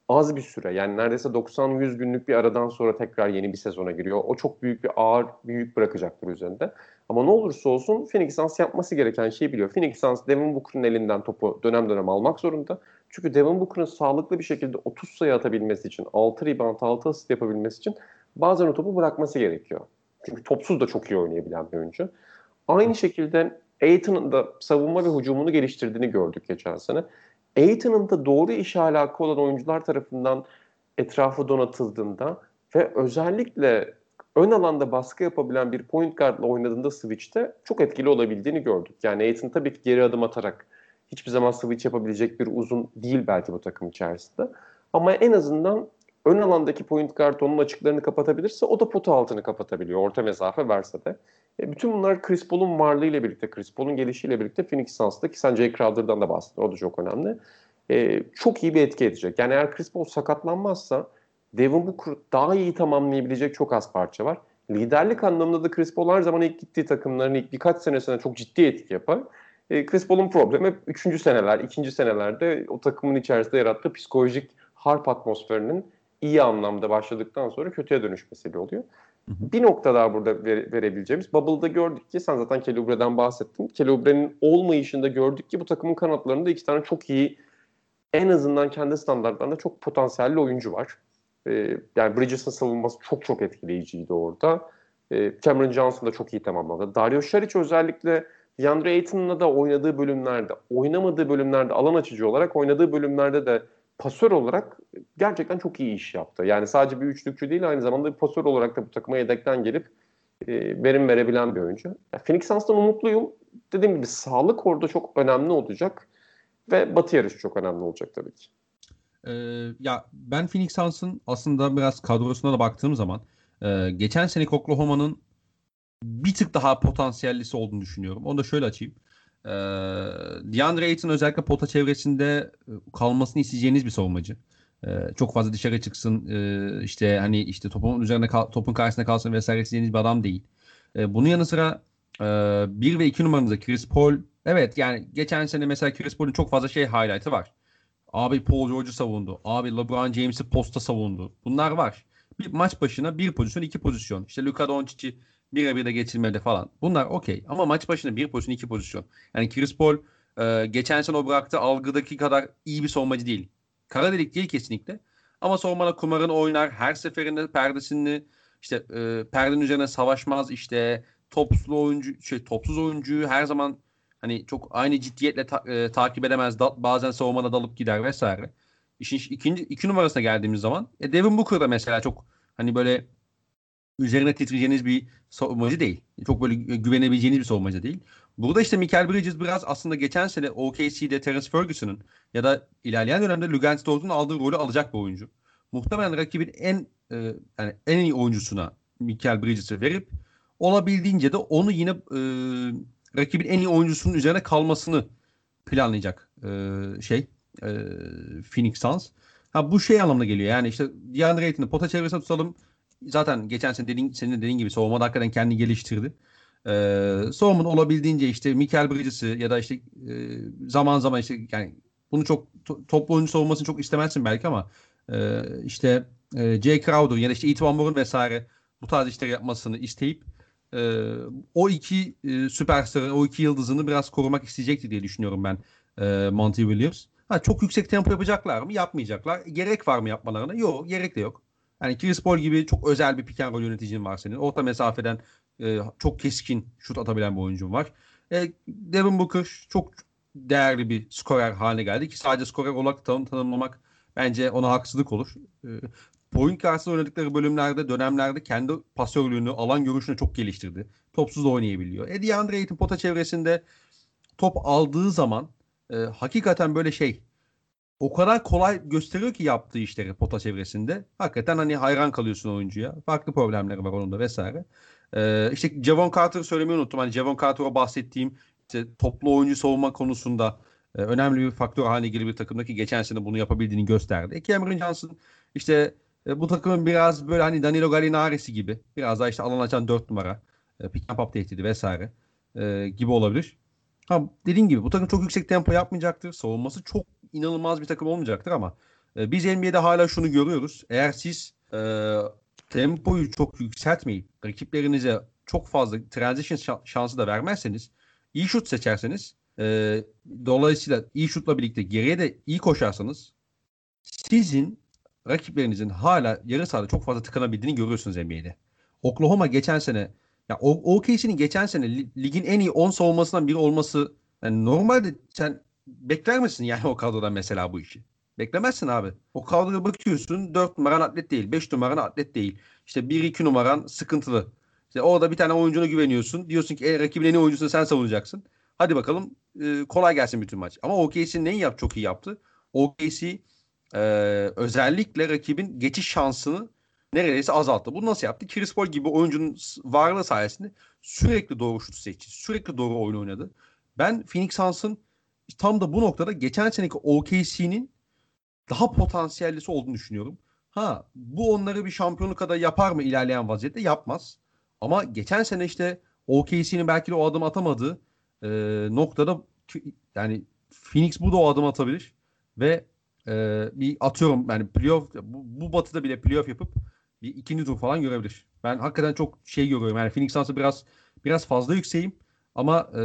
az bir süre yani neredeyse 90-100 günlük bir aradan sonra tekrar yeni bir sezona giriyor. O çok büyük bir ağır bir yük bırakacaktır üzerinde. Ama ne olursa olsun Phoenix Suns yapması gereken şeyi biliyor. Phoenix Suns Devin Booker'ın elinden topu dönem dönem almak zorunda. Çünkü Devin Booker'ın sağlıklı bir şekilde 30 sayı atabilmesi için, 6 rebound, 6 asist yapabilmesi için bazen o topu bırakması gerekiyor. Çünkü topsuz da çok iyi oynayabilen bir oyuncu. Aynı şekilde Aiton'un da savunma ve hücumunu geliştirdiğini gördük geçen sene. Aiton'un da doğru işe alaka olan oyuncular tarafından etrafı donatıldığında ve özellikle ön alanda baskı yapabilen bir point guardla oynadığında switch'te çok etkili olabildiğini gördük. Yani Aiton tabii ki geri adım atarak hiçbir zaman switch yapabilecek bir uzun değil belki bu takım içerisinde. Ama en azından ön alandaki point guard onun açıklarını kapatabilirse o da potu altını kapatabiliyor orta mesafe verse de. E, bütün bunlar Chris Paul'un varlığıyla birlikte, Chris Paul'un gelişiyle birlikte Phoenix Suns'ta ki sen Jay Crowder'dan da bahsettin. O da çok önemli. E, çok iyi bir etki edecek. Yani eğer Chris Paul sakatlanmazsa Devin Booker daha iyi tamamlayabilecek çok az parça var. Liderlik anlamında da Chris Paul her zaman ilk gittiği takımların ilk birkaç senesine çok ciddi etki yapar. E, Chris Paul'un problemi hep üçüncü seneler, ikinci senelerde o takımın içerisinde yarattığı psikolojik harp atmosferinin iyi anlamda başladıktan sonra kötüye dönüşmesiyle oluyor. Bir nokta daha burada vere, verebileceğimiz. Bubble'da gördük ki sen zaten Kelubre'den bahsettin. Kelubre'nin olmayışında gördük ki bu takımın kanatlarında iki tane çok iyi en azından kendi standartlarında çok potansiyelli oyuncu var. Ee, yani Bridges'in savunması çok çok etkileyiciydi orada. Ee, Cameron Johnson da çok iyi tamamladı. Dario Saric özellikle DeAndre Ayton'la da oynadığı bölümlerde, oynamadığı bölümlerde alan açıcı olarak oynadığı bölümlerde de pasör olarak gerçekten çok iyi iş yaptı. Yani sadece bir üçlükçü değil aynı zamanda bir pasör olarak da bu takıma yedekten gelip e, verim verebilen bir oyuncu. Ya Phoenix Suns'tan umutluyum. Dediğim gibi sağlık orada çok önemli olacak ve batı yarışı çok önemli olacak tabii ki. Ee, ya ben Phoenix Suns'ın aslında biraz kadrosuna da baktığım zaman e, geçen sene Oklahoma'nın bir tık daha potansiyellisi olduğunu düşünüyorum. Onu da şöyle açayım. Ee, DeAndre Ayton özellikle pota çevresinde e, kalmasını isteyeceğiniz bir savunmacı. Ee, çok fazla dışarı çıksın e, işte hani işte topun üzerine kal, topun karşısında kalsın vesaire isteyeceğiniz bir adam değil. Ee, bunun yanı sıra e, 1 ve 2 numaranızda Chris Paul evet yani geçen sene mesela Chris Paul'un çok fazla şey highlight'ı var. Abi Paul George'u savundu. Abi LeBron James'i posta savundu. Bunlar var. Bir maç başına bir pozisyon, iki pozisyon. İşte Luka Doncic'i birebir de geçirmedi falan. Bunlar okey. Ama maç başına bir pozisyon, iki pozisyon. Yani Chris Paul e, geçen sene o bıraktığı algıdaki kadar iyi bir savunmacı değil. Kara delik değil kesinlikle. Ama savunmada kumarını oynar. Her seferinde perdesini işte e, perdenin üzerine savaşmaz. işte topsuz oyuncu, şey topsuz oyuncuyu her zaman hani çok aynı ciddiyetle ta, e, takip edemez. Da, bazen savunmada dalıp gider vesaire. İşin ikinci iki numarasına geldiğimiz zaman e, Devin Booker da mesela çok hani böyle üzerine titreyeceğiniz bir savunmacı değil. Çok böyle güvenebileceğiniz bir savunmacı değil. Burada işte Michael Bridges biraz aslında geçen sene OKC'de Terence Ferguson'ın ya da ilerleyen dönemde Luguentz Dort'un aldığı rolü alacak bir oyuncu. Muhtemelen rakibin en e, yani en iyi oyuncusuna Michael Bridges'i verip olabildiğince de onu yine e, rakibin en iyi oyuncusunun üzerine kalmasını planlayacak e, şey e, Phoenix Suns. Ha bu şey anlamına geliyor. Yani işte DeAndre Ayton'u pota çevresine tutalım zaten geçen sene dediğin, senin dediğin gibi savunmada hakikaten kendini geliştirdi. Ee, savunmanın olabildiğince işte Michael Bridges'i ya da işte e, zaman zaman işte yani bunu çok to, toplu oyuncu savunmasını çok istemezsin belki ama e, işte e, Jay Crowder ya da işte Etwan Moore'un vesaire bu tarz işleri yapmasını isteyip e, o iki e, süperstarı, o iki yıldızını biraz korumak isteyecekti diye düşünüyorum ben e, Monty Williams. Ha, çok yüksek tempo yapacaklar mı? Yapmayacaklar. Gerek var mı yapmalarına? Yok, gerek de yok. Yani Paul gibi çok özel bir pick and roll yöneticin var senin. Orta mesafeden e, çok keskin şut atabilen bir oyuncun var. E, Devin Booker çok değerli bir skorer haline geldi ki sadece skorer olarak tanım, tanımlamak bence ona haksızlık olur. E, point karşısında oynadıkları bölümlerde, dönemlerde kendi pasörlüğünü, alan görüşünü çok geliştirdi. Topsuz da oynayabiliyor. E DeAndre Ayton pota çevresinde top aldığı zaman e, hakikaten böyle şey o kadar kolay gösteriyor ki yaptığı işleri pota çevresinde. Hakikaten hani hayran kalıyorsun oyuncuya. Farklı problemleri var onun da vesaire. Ee, işte Javon Carter'ı söylemeyi unuttum. Hani Javon Carter'a bahsettiğim işte toplu oyuncu savunma konusunda e, önemli bir faktör haline geliyor bir takımdaki geçen sene bunu yapabildiğini gösterdi. Cameron Johnson işte e, bu takımın biraz böyle hani Danilo Gallinari'si gibi biraz daha işte alan açan 4 numara e, pick and pop tehdidi vesaire e, gibi olabilir. Ha, dediğim gibi bu takım çok yüksek tempo yapmayacaktır. Savunması çok inanılmaz bir takım olmayacaktır ama e, biz NBA'de hala şunu görüyoruz. Eğer siz e, tempoyu çok yükseltmeyip rakiplerinize çok fazla transition şansı da vermezseniz iyi şut seçerseniz e, dolayısıyla iyi şutla birlikte geriye de iyi koşarsanız sizin rakiplerinizin hala yarı sahada çok fazla tıkanabildiğini görüyorsunuz NBA'de. Oklahoma geçen sene ya OKC'nin geçen sene ligin en iyi 10 savunmasından biri olması yani normalde sen bekler misin yani o kadrodan mesela bu işi? Beklemezsin abi. O kadroya bakıyorsun 4 numaran atlet değil. 5 numaran atlet değil. İşte 1-2 numaran sıkıntılı. İşte orada bir tane oyuncuna güveniyorsun. Diyorsun ki e, rakibin en iyi oyuncusunu sen savunacaksın. Hadi bakalım e, kolay gelsin bütün maç. Ama OKC neyi yap çok iyi yaptı? OKC e, özellikle rakibin geçiş şansını neredeyse azalttı. Bu nasıl yaptı? Chris Paul gibi oyuncunun varlığı sayesinde sürekli doğru şut seçti. Sürekli doğru oyun oynadı. Ben Phoenix Suns'ın tam da bu noktada geçen seneki OKC'nin daha potansiyellisi olduğunu düşünüyorum. Ha bu onları bir şampiyonluk kadar yapar mı ilerleyen vaziyette? Yapmaz. Ama geçen sene işte OKC'nin belki de o adım atamadığı e, noktada yani Phoenix bu da o adım atabilir ve e, bir atıyorum yani playoff bu, bu batıda bile playoff yapıp bir ikinci tur falan görebilir. Ben hakikaten çok şey görüyorum. Yani Phoenix Suns'ı biraz biraz fazla yükseğim ama e,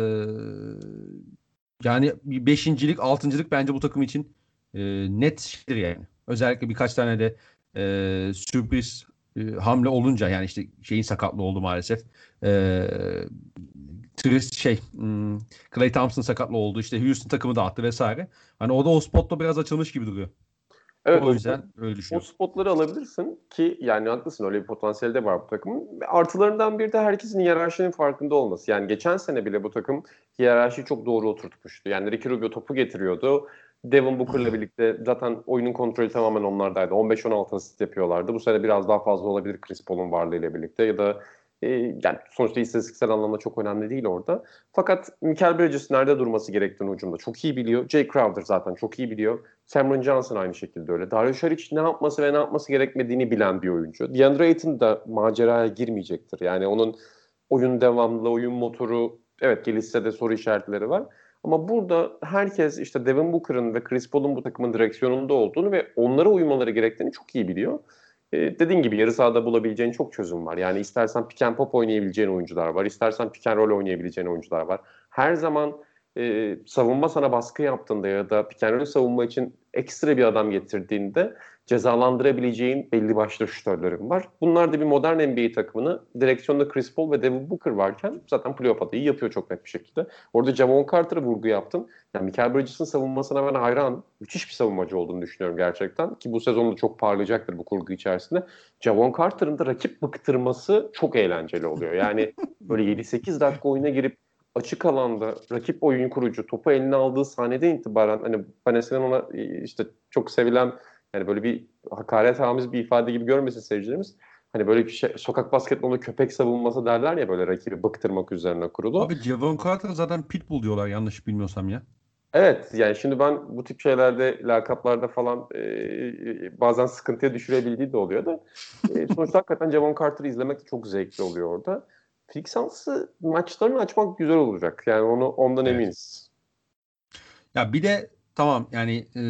yani beşincilik, altıncılık bence bu takım için e, net şeydir yani. Özellikle birkaç tane de e, sürpriz e, hamle olunca yani işte şeyin sakatlığı oldu maalesef. E, Trist şey hmm, Clay Thompson sakatlı oldu. İşte Houston takımı dağıttı vesaire. Hani o da o spotta biraz açılmış gibi duruyor. Evet, o yüzden o, öyle düşünüyorum. O spotları alabilirsin ki yani haklısın öyle bir potansiyeli de var bu takımın. Artılarından bir de herkesin hiyerarşinin farkında olması. Yani geçen sene bile bu takım hiyerarşiyi çok doğru oturtmuştu. Yani Ricky Rubio topu getiriyordu. Devin Booker'la birlikte zaten oyunun kontrolü tamamen onlardaydı. 15-16 asist yapıyorlardı. Bu sene biraz daha fazla olabilir Chris Paul'un varlığıyla birlikte ya da e, yani sonuçta istatistiksel anlamda çok önemli değil orada. Fakat Michael Bridges nerede durması gerektiğini ucunda çok iyi biliyor. Jay Crowder zaten çok iyi biliyor. Cameron Johnson aynı şekilde öyle. Dario Saric ne yapması ve ne yapması gerekmediğini bilen bir oyuncu. DeAndre Ayton da maceraya girmeyecektir. Yani onun oyun devamlı, oyun motoru evet gelişse de soru işaretleri var. Ama burada herkes işte Devin Booker'ın ve Chris Paul'un bu takımın direksiyonunda olduğunu ve onlara uymaları gerektiğini çok iyi biliyor. E, dediğin gibi yarı sahada bulabileceğin çok çözüm var. Yani istersen pick and pop oynayabileceğin oyuncular var. istersen pick and roll oynayabileceğin oyuncular var. Her zaman e, savunma sana baskı yaptığında ya da pick and roll savunma için ekstra bir adam getirdiğinde cezalandırabileceğin belli başlı şutörlerin var. Bunlar da bir modern NBA takımını direksiyonda Chris Paul ve Devin Booker varken zaten playoff adayı yapıyor çok net bir şekilde. Orada Javon Carter'a vurgu yaptın. Yani Michael Bridges'in savunmasına ben hayran. Müthiş bir savunmacı olduğunu düşünüyorum gerçekten. Ki bu sezonda çok parlayacaktır bu kurgu içerisinde. Javon Carter'ın da rakip bıktırması çok eğlenceli oluyor. Yani (laughs) böyle 7-8 dakika oyuna girip açık alanda rakip oyun kurucu topu eline aldığı sahneden itibaren hani eskiden ona işte çok sevilen yani böyle bir hakaret hamiz bir ifade gibi görmesin seyircilerimiz. Hani böyle bir şey, sokak basketbolunda köpek savunması derler ya böyle rakibi bıktırmak üzerine kurulu. Abi Javon Carter zaten pitbull diyorlar yanlış bilmiyorsam ya. Evet yani şimdi ben bu tip şeylerde lakaplarda falan e, bazen sıkıntıya düşürebildiği de oluyor da e, (laughs) sonuçta hakikaten Javon Carter'ı izlemek de çok zevkli oluyor orada. Fixans'ı maçlarını açmak güzel olacak. Yani onu ondan evet. eminiz. Ya bir de tamam yani e,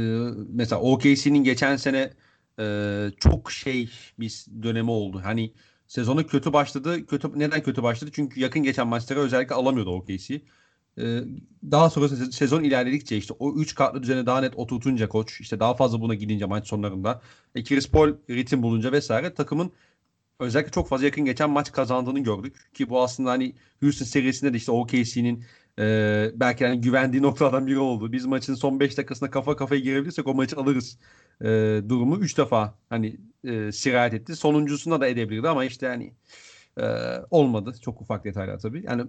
mesela OKC'nin geçen sene e, çok şey bir dönemi oldu. Hani sezonu kötü başladı. Kötü neden kötü başladı? Çünkü yakın geçen maçları özellikle alamıyordu OKC. E, daha sonra sezon ilerledikçe işte o 3 kartlı düzeni daha net oturtunca koç işte daha fazla buna gidince maç sonlarında e, Chris Paul ritim bulunca vesaire takımın özellikle çok fazla yakın geçen maç kazandığını gördük. Ki bu aslında hani Houston serisinde de işte OKC'nin e, belki hani güvendiği (laughs) noktalardan biri oldu. Biz maçın son 5 dakikasında kafa kafaya girebilirsek o maçı alırız e, durumu 3 defa hani e, sirayet etti. Sonuncusunda da edebilirdi ama işte hani e, olmadı. Çok ufak detaylar tabii. Yani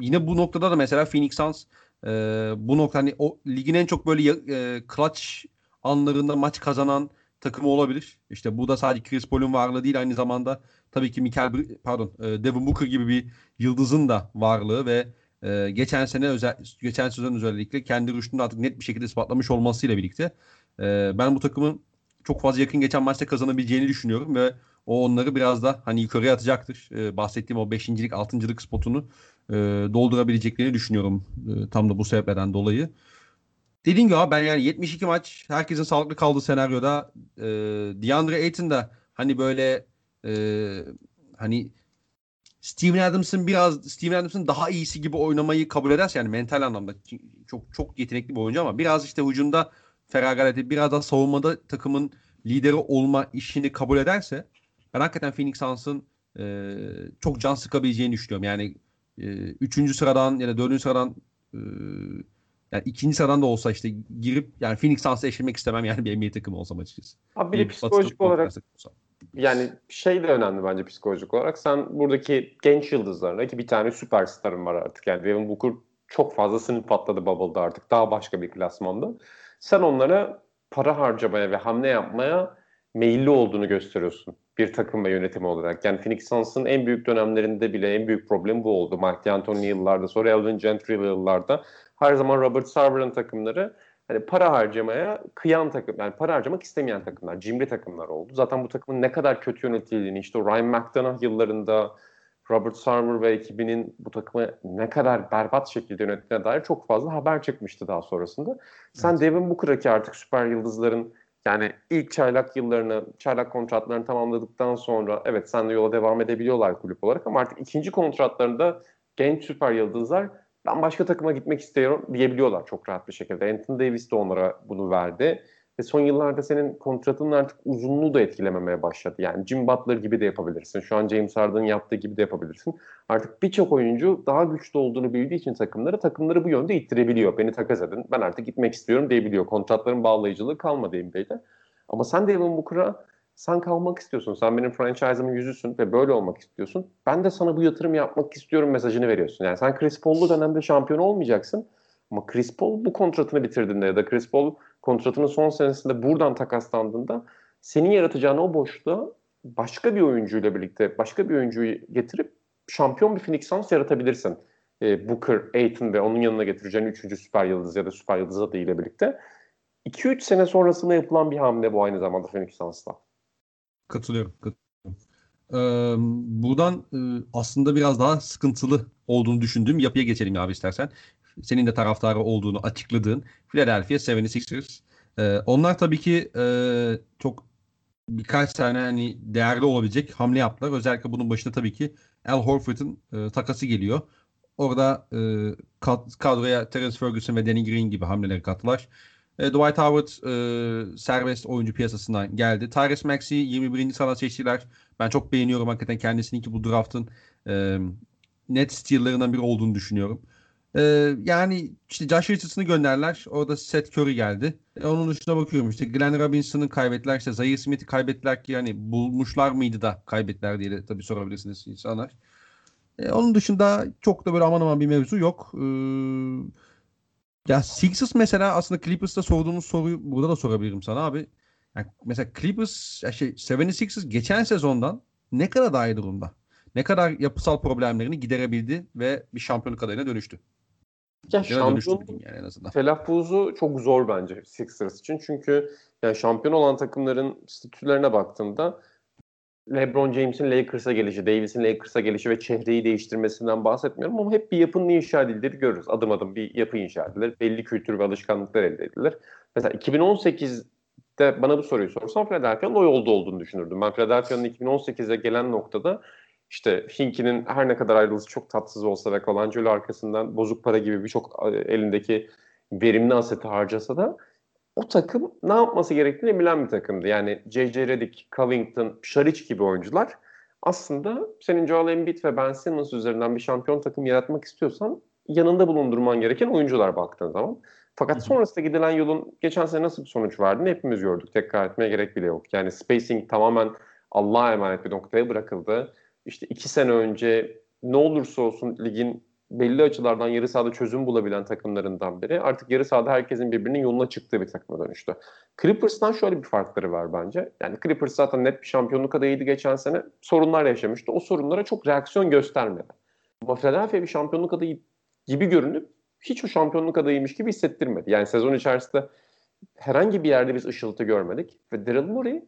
yine bu noktada da mesela Phoenix Suns e, bu nokta hani o ligin en çok böyle e, clutch anlarında maç kazanan takımı olabilir. İşte bu da sadece Chris Paul'un varlığı değil aynı zamanda tabii ki Michael pardon e, Devin Booker gibi bir yıldızın da varlığı ve e, geçen sene özel geçen sezon özellikle kendi rüştünü artık net bir şekilde ispatlamış olmasıyla birlikte e, ben bu takımın çok fazla yakın geçen maçta kazanabileceğini düşünüyorum ve o onları biraz da hani yukarıya atacaktır. E, bahsettiğim o beşincilik, altıncılık spotunu e, doldurabileceklerini düşünüyorum e, tam da bu sebeplerden dolayı. Dediğim gibi abi ben yani 72 maç herkesin sağlıklı kaldığı senaryoda e, DeAndre Ayton da hani böyle e, hani Steven Adams'ın biraz Steven Adams'ın daha iyisi gibi oynamayı kabul ederse yani mental anlamda çok çok yetenekli bir oyuncu ama biraz işte hücumda feragat edip biraz daha savunmada takımın lideri olma işini kabul ederse ben hakikaten Phoenix Suns'ın e, çok can sıkabileceğini düşünüyorum. Yani e, üçüncü sıradan ya da dördüncü sıradan e, yani ikinci sıradan da olsa işte girip yani Phoenix Suns'ı eşlemek istemem yani bir NBA takımı olsam açıkçası. Abi bir de psikolojik olarak yani şey de önemli bence psikolojik olarak. Sen buradaki genç yıldızlarına ki bir tane süperstarın var artık. Yani Devin Booker çok fazla sınıf patladı Bubble'da artık. Daha başka bir klasmanda. Sen onlara para harcamaya ve hamle yapmaya meyilli olduğunu gösteriyorsun bir takım ve yönetimi olarak. Yani Phoenix Suns'ın en büyük dönemlerinde bile en büyük problemi bu oldu. Mark D'Antoni yıllarda, sonra Elvin Gentry yıllarda her zaman Robert Sarver'ın takımları hani para harcamaya kıyan takım, yani para harcamak istemeyen takımlar, cimri takımlar oldu. Zaten bu takımın ne kadar kötü yönetildiğini, işte Ryan McDonough yıllarında Robert Sarver ve ekibinin bu takımı ne kadar berbat şekilde yönettiğine dair çok fazla haber çıkmıştı daha sonrasında. Sen evet. Devin Booker'a ki artık süper yıldızların yani ilk çaylak yıllarını, çaylak kontratlarını tamamladıktan sonra evet sen de yola devam edebiliyorlar kulüp olarak ama artık ikinci kontratlarında genç süper yıldızlar ben başka takıma gitmek istiyorum diyebiliyorlar çok rahat bir şekilde. Anthony Davis de onlara bunu verdi. Ve son yıllarda senin kontratının artık uzunluğu da etkilememeye başladı. Yani Jim Butler gibi de yapabilirsin. Şu an James Harden'ın yaptığı gibi de yapabilirsin. Artık birçok oyuncu daha güçlü olduğunu bildiği için takımları takımları bu yönde ittirebiliyor. Beni takas edin. Ben artık gitmek istiyorum diyebiliyor. Kontratların bağlayıcılığı kalmadı NBA'de. Ama sen Devin Booker'a sen kalmak istiyorsun. Sen benim franchise'ımın yüzüsün ve böyle olmak istiyorsun. Ben de sana bu yatırım yapmak istiyorum mesajını veriyorsun. Yani sen Chris Paul'lu dönemde şampiyon olmayacaksın. Ama Chris Paul bu kontratını bitirdiğinde ya da Chris Paul kontratının son senesinde buradan takaslandığında senin yaratacağın o boşluğa başka bir oyuncuyla birlikte başka bir oyuncuyu getirip şampiyon bir Phoenix Suns yaratabilirsin. Ee, Booker, Aiton ve onun yanına getireceğin üçüncü süper yıldız ya da süper yıldız adıyla birlikte. 2-3 sene sonrasında yapılan bir hamle bu aynı zamanda Phoenix Suns'ta. Katılıyorum. katılıyorum. Ee, buradan e, aslında biraz daha sıkıntılı olduğunu düşündüğüm yapıya geçelim abi istersen. Senin de taraftarı olduğunu açıkladığın Philadelphia 76ers. Ee, onlar tabii ki e, çok birkaç tane hani değerli olabilecek hamle yaptılar. Özellikle bunun başında tabii ki Al Horford'un e, takası geliyor. Orada e, kadroya Terence Ferguson ve Danny Green gibi hamleleri kattılar. E, Dwight Howard e, serbest oyuncu piyasasından geldi. Tyrese Maxey 21. sırada seçtiler. Ben çok beğeniyorum hakikaten kendisini ki bu draftın e, net steal'larından biri olduğunu düşünüyorum. E, yani işte Josh Richardson'ı gönderler. Orada Seth Curry geldi. E, onun dışına bakıyorum işte Glenn Robinson'ı kaybettiler. İşte Zaire Smith'i kaybettiler ki yani bulmuşlar mıydı da kaybettiler diye de tabii sorabilirsiniz insanlar. E, onun dışında çok da böyle aman aman bir mevzu yok. Eee ya Sixers mesela aslında Clippers'ta sorduğumuz soruyu burada da sorabilirim sana abi. Yani mesela Clippers, şey 76ers geçen sezondan ne kadar daha iyi durumda? Ne kadar yapısal problemlerini giderebildi ve bir şampiyonluk adayına dönüştü? Ya, şampiyon yani en azından. telaffuzu çok zor bence Sixers için. Çünkü yani şampiyon olan takımların statülerine baktığımda LeBron James'in Lakers'a gelişi, Davis'in Lakers'a gelişi ve çehreyi değiştirmesinden bahsetmiyorum ama hep bir yapının inşa edildiğini görürüz. Adım adım bir yapı inşa edilir. Belli kültür ve alışkanlıklar elde edilir. Mesela 2018'de bana bu soruyu sorsan Philadelphia'nın o yolda olduğunu düşünürdüm. Ben Philadelphia'nın 2018'e gelen noktada işte Hinki'nin her ne kadar ayrılısı çok tatsız olsa ve Colangelo arkasından bozuk para gibi birçok e, elindeki verimli aseti harcasa da o takım ne yapması gerektiğini bilen bir takımdı. Yani J.J. Redick, Covington, Şaric gibi oyuncular aslında senin Joel Embiid ve Ben Simmons üzerinden bir şampiyon takım yaratmak istiyorsan yanında bulundurman gereken oyuncular baktığın zaman. Fakat sonrasında gidilen yolun geçen sene nasıl bir sonuç verdiğini hepimiz gördük. Tekrar etmeye gerek bile yok. Yani spacing tamamen Allah'a emanet bir noktaya bırakıldı. İşte iki sene önce ne olursa olsun ligin belli açılardan yarı sahada çözüm bulabilen takımlarından biri. Artık yarı sahada herkesin birbirinin yoluna çıktığı bir takıma dönüştü. Clippers'tan şöyle bir farkları var bence. Yani Clippers zaten net bir şampiyonluk adayıydı geçen sene. Sorunlar yaşamıştı. O sorunlara çok reaksiyon göstermedi. Ama Philadelphia bir şampiyonluk adayı gibi görünüp hiç o şampiyonluk adayıymış gibi hissettirmedi. Yani sezon içerisinde herhangi bir yerde biz ışıltı görmedik. Ve Daryl Morey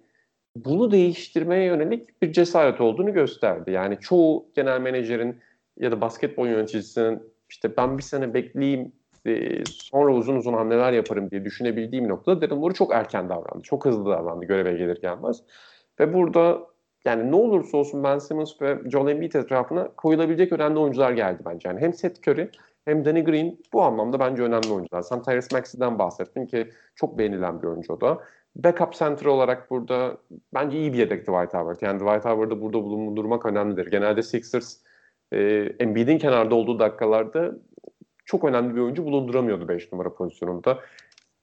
bunu değiştirmeye yönelik bir cesaret olduğunu gösterdi. Yani çoğu genel menajerin ya da basketbol yöneticisinin işte ben bir sene bekleyeyim e, sonra uzun uzun hamleler yaparım diye düşünebildiğim noktada Daryl Morey çok erken davrandı. Çok hızlı davrandı göreve gelir gelmez. Ve burada yani ne olursa olsun Ben Simmons ve Joel Embiid etrafına koyulabilecek önemli oyuncular geldi bence. Yani hem Seth Curry hem Danny Green bu anlamda bence önemli oyuncular. Sen Tyrese Maxey'den bahsettin ki çok beğenilen bir oyuncu o da. Backup center olarak burada bence iyi bir yedekti Dwight Howard. Yani Dwight Howard'ı burada bulundurmak önemlidir. Genelde Sixers e, Embiid'in kenarda olduğu dakikalarda çok önemli bir oyuncu bulunduramıyordu 5 numara pozisyonunda.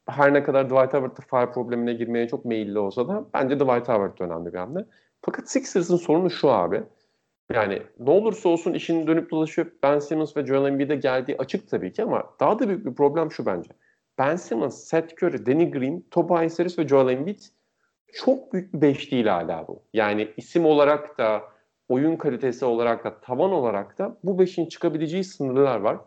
Her ne kadar Dwight Howard da fire problemine girmeye çok meyilli olsa da bence Dwight Howard önemli bir hamle. Fakat Sixers'ın sorunu şu abi. Yani ne olursa olsun işin dönüp dolaşıp Ben Simmons ve Joel Embiid'e geldiği açık tabii ki ama daha da büyük bir problem şu bence. Ben Simmons, Seth Curry, Danny Green, Tobias Harris ve Joel Embiid çok büyük bir beş değil hala bu. Yani isim olarak da, oyun kalitesi olarak da, tavan olarak da bu beşin çıkabileceği sınırlar var.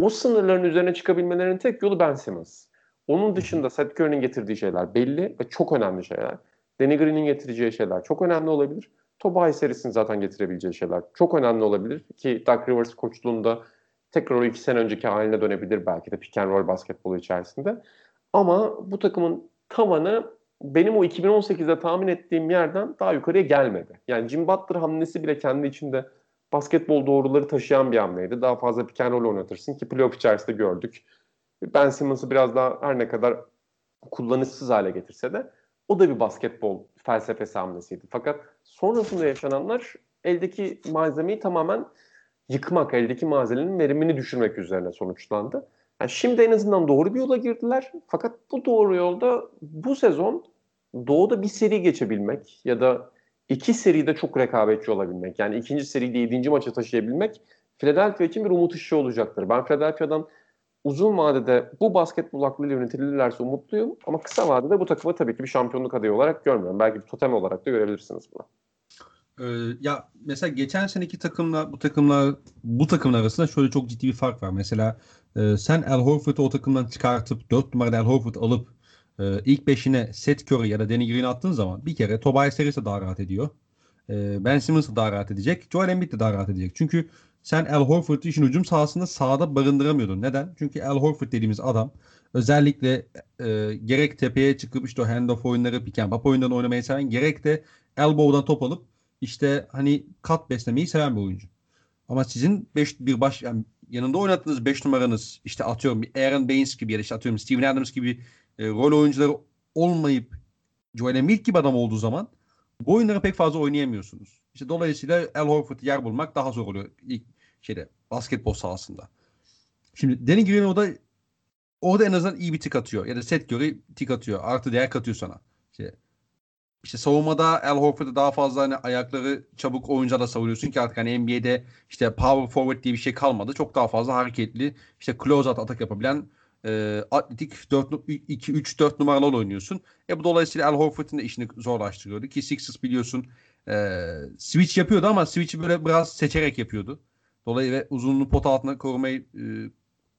O sınırların üzerine çıkabilmelerinin tek yolu Ben Simmons. Onun dışında Seth Curry'nin getirdiği şeyler belli ve çok önemli şeyler. Danny Green'in getireceği şeyler çok önemli olabilir. Tobias Harris'in zaten getirebileceği şeyler çok önemli olabilir. Ki Doug Rivers koçluğunda tekrar o iki sene önceki haline dönebilir belki de pick and roll basketbolu içerisinde. Ama bu takımın tavanı benim o 2018'de tahmin ettiğim yerden daha yukarıya gelmedi. Yani Jim Butler hamlesi bile kendi içinde basketbol doğruları taşıyan bir hamleydi. Daha fazla pick and roll oynatırsın ki playoff içerisinde gördük. Ben Simmons'ı biraz daha her ne kadar kullanışsız hale getirse de o da bir basketbol felsefesi hamlesiydi. Fakat sonrasında yaşananlar eldeki malzemeyi tamamen yıkmak, eldeki malzemenin verimini düşürmek üzerine sonuçlandı. Yani şimdi en azından doğru bir yola girdiler. Fakat bu doğru yolda bu sezon doğuda bir seri geçebilmek ya da iki seride çok rekabetçi olabilmek. Yani ikinci seride yedinci maça taşıyabilmek Philadelphia için bir umut ışığı olacaktır. Ben Philadelphia'dan uzun vadede bu basketbol aklıyla yönetilirlerse umutluyum. Ama kısa vadede bu takımı tabii ki bir şampiyonluk adayı olarak görmüyorum. Belki bir totem olarak da görebilirsiniz bunu. Ee, ya mesela geçen seneki takımla bu takımlar bu takımlar arasında şöyle çok ciddi bir fark var. Mesela e, sen El Horford'u o takımdan çıkartıp 4 numarada El Horford alıp e, ilk beşine Seth Curry ya da Danny Green attığın zaman bir kere Tobias Harris daha rahat ediyor. E, ben Simmons da daha rahat edecek. Joel Embiid de daha rahat edecek. Çünkü sen El Horford'u işin hücum sahasında sağda barındıramıyordun. Neden? Çünkü El Horford dediğimiz adam özellikle e, gerek tepeye çıkıp işte o handoff oyunları, pick and pop oyunlarını oynamayı seven gerek de elbow'dan top alıp işte hani kat beslemeyi seven bir oyuncu. Ama sizin beş, bir baş yani yanında oynattığınız 5 numaranız işte atıyorum Aaron Baines gibi ya da işte atıyorum Steven Adams gibi e, rol oyuncuları olmayıp Joel Embiid gibi adam olduğu zaman bu oyunları pek fazla oynayamıyorsunuz. İşte dolayısıyla El Horford yer bulmak daha zor oluyor ilk şeyde basketbol sahasında. Şimdi Danny Green o da orada en azından iyi bir tik atıyor. Ya da set göre tik atıyor. Artı değer katıyor sana. İşte, işte savunmada El Horford'da daha fazla hani ayakları çabuk oyuncuda savunuyorsun ki artık hani NBA'de işte power forward diye bir şey kalmadı. Çok daha fazla hareketli işte close out atak yapabilen e, atletik 4 2 3 4 numaralı oynuyorsun. E bu dolayısıyla El Horford'un da işini zorlaştırıyordu ki Sixers biliyorsun e, switch yapıyordu ama switch'i böyle biraz seçerek yapıyordu. Dolayısıyla uzunluğu pot altında korumayı e,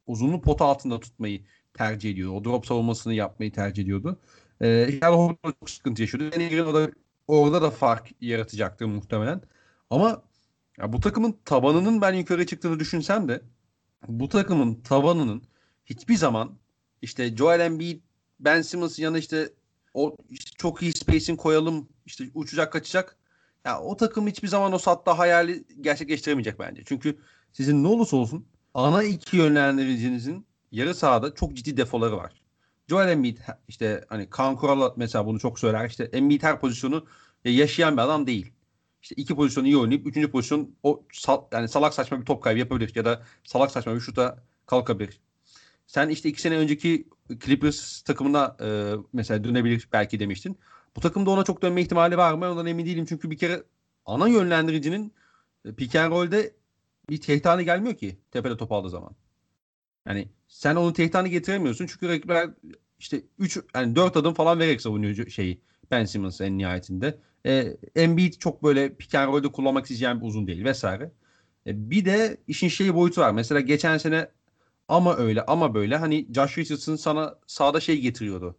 uzunluğu pot altında tutmayı tercih ediyordu. O drop savunmasını yapmayı tercih ediyordu. E, Horford çok sıkıntı yaşıyordu. Danny o da orada da fark yaratacaktır muhtemelen. Ama ya bu takımın tabanının ben yukarı çıktığını düşünsem de bu takımın tabanının hiçbir zaman işte Joel Embiid, Ben Simmons yanı işte o işte çok iyi spacing koyalım işte uçacak kaçacak. Ya o takım hiçbir zaman o satta hayali gerçekleştiremeyecek bence. Çünkü sizin ne olursa olsun ana iki yönlendiricinizin yarı sahada çok ciddi defoları var. Joel Embiid işte hani Kaan Kural mesela bunu çok söyler. İşte Embiid her pozisyonu yaşayan bir adam değil. İşte iki pozisyonu iyi oynayıp üçüncü pozisyon o sal, yani salak saçma bir top kaybı yapabilir ya da salak saçma bir şuta kalkabilir. Sen işte iki sene önceki Clippers takımına e, mesela dönebilir belki demiştin. Bu takımda ona çok dönme ihtimali var mı? Ondan emin değilim. Çünkü bir kere ana yönlendiricinin e, pick and roll'de bir tehdit gelmiyor ki tepede top aldığı zaman. Yani sen onun tehdit getiremiyorsun. Çünkü rakipler işte 3 yani 4 adım falan vererek savunuyor şeyi Ben Simmons en nihayetinde. E, Embiid çok böyle pick and roll'de kullanmak isteyeceğim bir uzun değil vesaire. E, bir de işin şeyi boyutu var. Mesela geçen sene ama öyle ama böyle hani Josh Richardson sana sağda şey getiriyordu.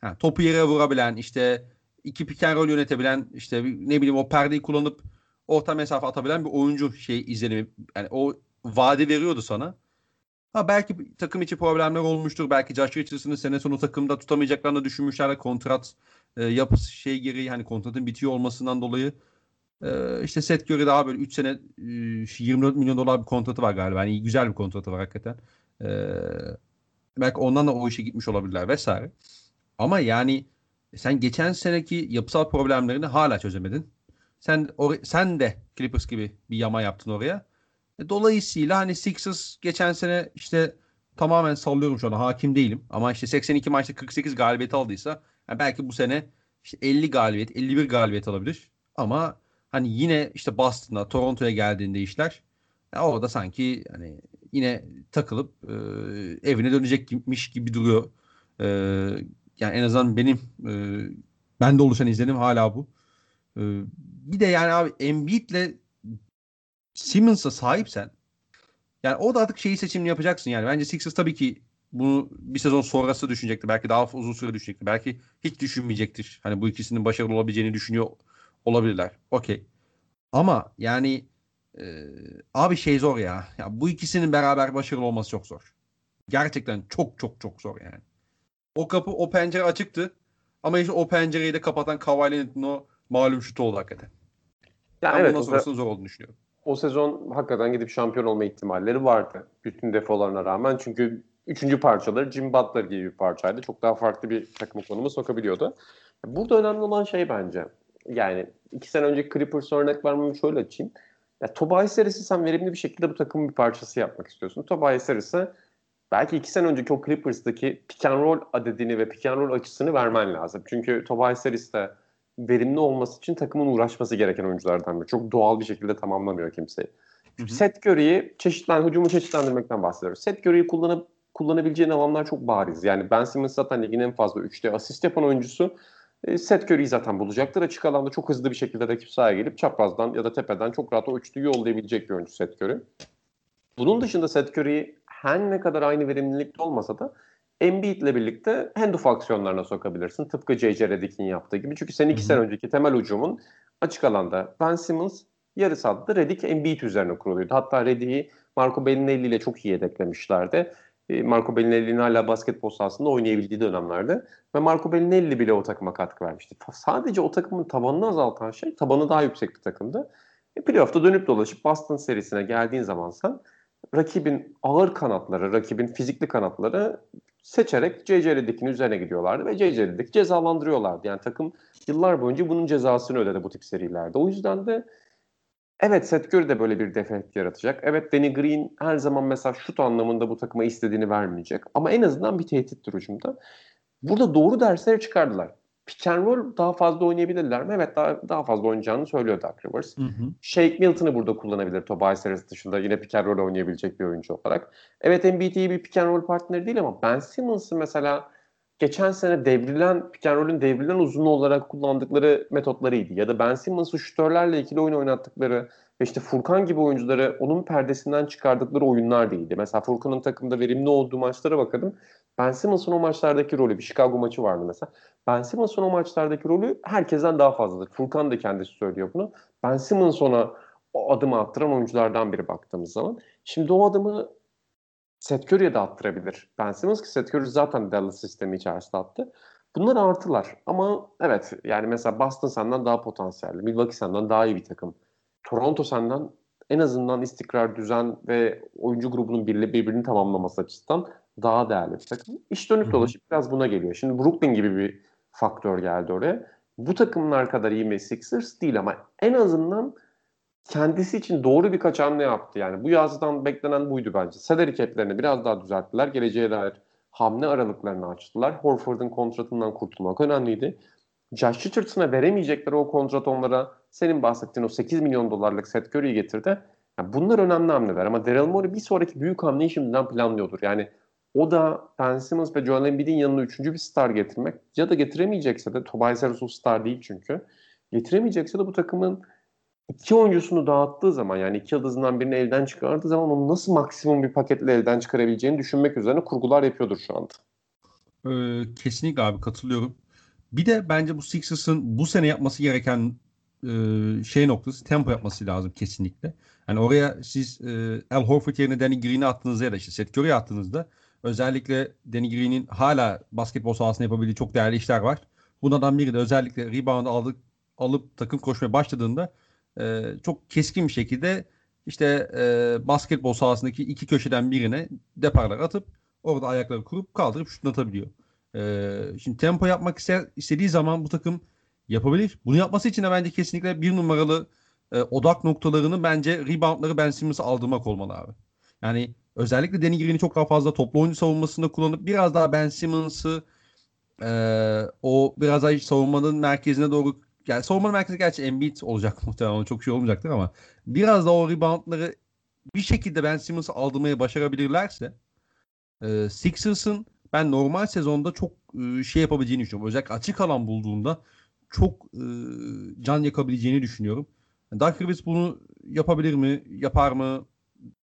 Ha, topu yere vurabilen işte iki pick and yönetebilen işte ne bileyim o perdeyi kullanıp orta mesafe atabilen bir oyuncu şey izlenimi yani o vaadi veriyordu sana. Ha belki takım içi problemler olmuştur. Belki Josh Richardson'ı sene sonu takımda tutamayacaklarını düşünmüşler. Kontrat e, yapısı şey gereği hani kontratın bitiyor olmasından dolayı e, işte set göre daha böyle 3 sene e, 24 milyon dolar bir kontratı var galiba. Yani güzel bir kontratı var hakikaten. E, belki ondan da o işe gitmiş olabilirler vesaire. Ama yani sen geçen seneki yapısal problemlerini hala çözemedin. Sen or- sen de Clippers gibi bir yama yaptın oraya. E, dolayısıyla hani Sixers geçen sene işte tamamen sallıyorum şu an hakim değilim. Ama işte 82 maçta 48 galibiyet aldıysa yani belki bu sene işte 50 galibiyet, 51 galibiyet alabilir. Ama hani yine işte Boston'a, Toronto'ya geldiğinde işler ya orada sanki hani yine takılıp e, evine dönecekmiş gibi duruyor. E, yani en azından benim e, bende oluşan izlenim hala bu. E, bir de yani abi Embiid'le Simmons'a sahipsen yani o da artık şeyi seçimini yapacaksın yani. Bence Sixers tabii ki bunu bir sezon sonrası düşünecektir. Belki daha uzun süre düşünecektir. Belki hiç düşünmeyecektir. Hani bu ikisinin başarılı olabileceğini düşünüyor olabilirler. Okey. Ama yani e, abi şey zor ya. ya. Bu ikisinin beraber başarılı olması çok zor. Gerçekten çok çok çok zor yani. O kapı, o pencere açıktı. Ama işte o pencereyi de kapatan Kavali'nin o malum şutu oldu hakikaten. Ya ben evet, bundan sonrasının zor olduğunu düşünüyorum. O sezon hakikaten gidip şampiyon olma ihtimalleri vardı. Bütün defolarına rağmen. Çünkü üçüncü parçaları Jim Butler gibi bir parçaydı. Çok daha farklı bir takım konumu sokabiliyordu. Burada önemli olan şey bence. Yani iki sene önce Clippers örnek vermemi şöyle açayım. Ya Tobias Harris'i sen verimli bir şekilde bu takımın bir parçası yapmak istiyorsun. Tobias Harris'e belki iki sene önceki o Clippers'daki pick and roll adedini ve pick and roll açısını vermen lazım. Çünkü Tobias Harris de verimli olması için takımın uğraşması gereken oyunculardan biri. Çok doğal bir şekilde tamamlamıyor kimseyi. Hı Set Curry'i çeşitlen, hücumu çeşitlendirmekten bahsediyoruz. Set Curry'i kullanıp kullanabileceğin alanlar çok bariz. Yani Ben Simmons zaten ligin en fazla 3'te asist yapan oyuncusu. E, Seth Curry'i zaten bulacaktır. Açık alanda çok hızlı bir şekilde rakip sahaya gelip çaprazdan ya da tepeden çok rahat o üçlüyü yollayabilecek bir oyuncu Seth Curry. Bunun dışında Seth Curry'i her ne kadar aynı verimlilikte olmasa da Embiid ile birlikte handoff aksiyonlarına sokabilirsin. Tıpkı J.J. Redick'in yaptığı gibi. Çünkü sen iki sene önceki temel ucumun açık alanda Ben Simmons yarı sahada Redick Embiid üzerine kuruluyordu. Hatta Redick'i Marco Bellinelli ile çok iyi yedeklemişlerdi. E, Marco Bellinelli'nin hala basketbol sahasında oynayabildiği dönemlerde ve Marco Bellinelli bile o takıma katkı vermişti. Sadece o takımın tabanını azaltan şey tabanı daha yüksek bir takımdı. E, playoff'ta dönüp dolaşıp Boston serisine geldiğin zaman sen rakibin ağır kanatları, rakibin fizikli kanatları seçerek J.J. Redick'in üzerine gidiyorlardı ve J.J. Redick cezalandırıyorlardı. Yani takım yıllar boyunca bunun cezasını ödedi bu tip serilerde. O yüzden de Evet Seth Curry de böyle bir defekt yaratacak. Evet Danny Green her zaman mesela şut anlamında bu takıma istediğini vermeyecek. Ama en azından bir tehdittir hücumda. Burada doğru dersleri çıkardılar. Pick and roll daha fazla oynayabilirler mi? Evet daha, daha fazla oynayacağını söylüyor Doug Rivers. Hı hı. Shake Milton'ı burada kullanabilir Tobias Harris dışında yine pick and roll oynayabilecek bir oyuncu olarak. Evet NBA'yi bir pick and roll partneri değil ama Ben Simmons'ı mesela geçen sene devrilen, pick and roll'ün devrilen uzun olarak kullandıkları metotlarıydı. Ya da Ben Simmons'ı şütörlerle ikili oyun oynattıkları ve işte Furkan gibi oyuncuları onun perdesinden çıkardıkları oyunlar değildi. Mesela Furkan'ın takımda verimli olduğu maçlara bakalım. Ben Simmons'ın o maçlardaki rolü, bir Chicago maçı vardı mesela. Ben Simmons'ın o maçlardaki rolü herkesten daha fazladır. Furkan da kendisi söylüyor bunu. Ben Simmons ona o adımı attıran oyunculardan biri baktığımız zaman. Şimdi o adımı Seth Curry'e de attırabilir. Ben Simmons ki Seth Curry zaten Dallas sistemi içerisinde attı. Bunlar artılar. Ama evet yani mesela Boston senden daha potansiyelli. Milwaukee senden daha iyi bir takım. Toronto senden en azından istikrar, düzen ve oyuncu grubunun birli, birbirini tamamlaması açısından daha değerli bir takım. İş dönüp dolaşıp biraz buna geliyor. Şimdi Brooklyn gibi bir faktör geldi oraya. Bu takımlar kadar iyi mi Sixers değil ama en azından kendisi için doğru birkaç hamle yaptı. Yani bu yazdan beklenen buydu bence. Salary cap'lerini biraz daha düzelttiler. Geleceğe dair hamle aralıklarını açtılar. Horford'un kontratından kurtulmak önemliydi. Josh Richardson'a veremeyecekleri o kontrat onlara senin bahsettiğin o 8 milyon dolarlık Seth Curry'i getirdi. Yani bunlar önemli hamleler ama Daryl Morey bir sonraki büyük hamleyi şimdiden planlıyordur. Yani o da Ben Simmons ve Joel Embiid'in yanına üçüncü bir star getirmek ya da getiremeyecekse de Tobias Harris star değil çünkü. Getiremeyecekse de bu takımın iki oyuncusunu dağıttığı zaman yani iki yıldızından birini elden çıkardığı zaman onu nasıl maksimum bir paketle elden çıkarabileceğini düşünmek üzerine kurgular yapıyordur şu anda. Ee, kesinlikle abi katılıyorum. Bir de bence bu Sixers'ın bu sene yapması gereken e, şey noktası tempo yapması lazım kesinlikle. Yani oraya siz e, Al Horford yerine Danny Green'i attığınızda ya da işte Seth Curry'i attığınızda özellikle Danny Green'in hala basketbol sahasında yapabildiği çok değerli işler var. Bunlardan biri de özellikle rebound aldık, alıp takım koşmaya başladığında e, çok keskin bir şekilde işte e, basketbol sahasındaki iki köşeden birine deparlar atıp orada ayakları kurup kaldırıp şutunu atabiliyor. E, şimdi tempo yapmak ister, istediği zaman bu takım yapabilir. Bunu yapması için de bence kesinlikle bir numaralı e, odak noktalarını bence reboundları Ben Simmons'a aldırmak olmalı abi. Yani özellikle Danny Green'i çok daha fazla toplu oyuncu savunmasında kullanıp biraz daha Ben Simmons'ı e, o biraz daha savunmanın merkezine doğru yani savunma merkezi gerçi Embiid olacak (laughs) muhtemelen çok şey olmayacaktır ama biraz da o reboundları bir şekilde Ben Simmons'ı aldırmaya başarabilirlerse e, Sixers'ın ben normal sezonda çok e, şey yapabileceğini düşünüyorum. Özellikle açık alan bulduğunda çok e, can yakabileceğini düşünüyorum. Dark Rivers bunu yapabilir mi? Yapar mı?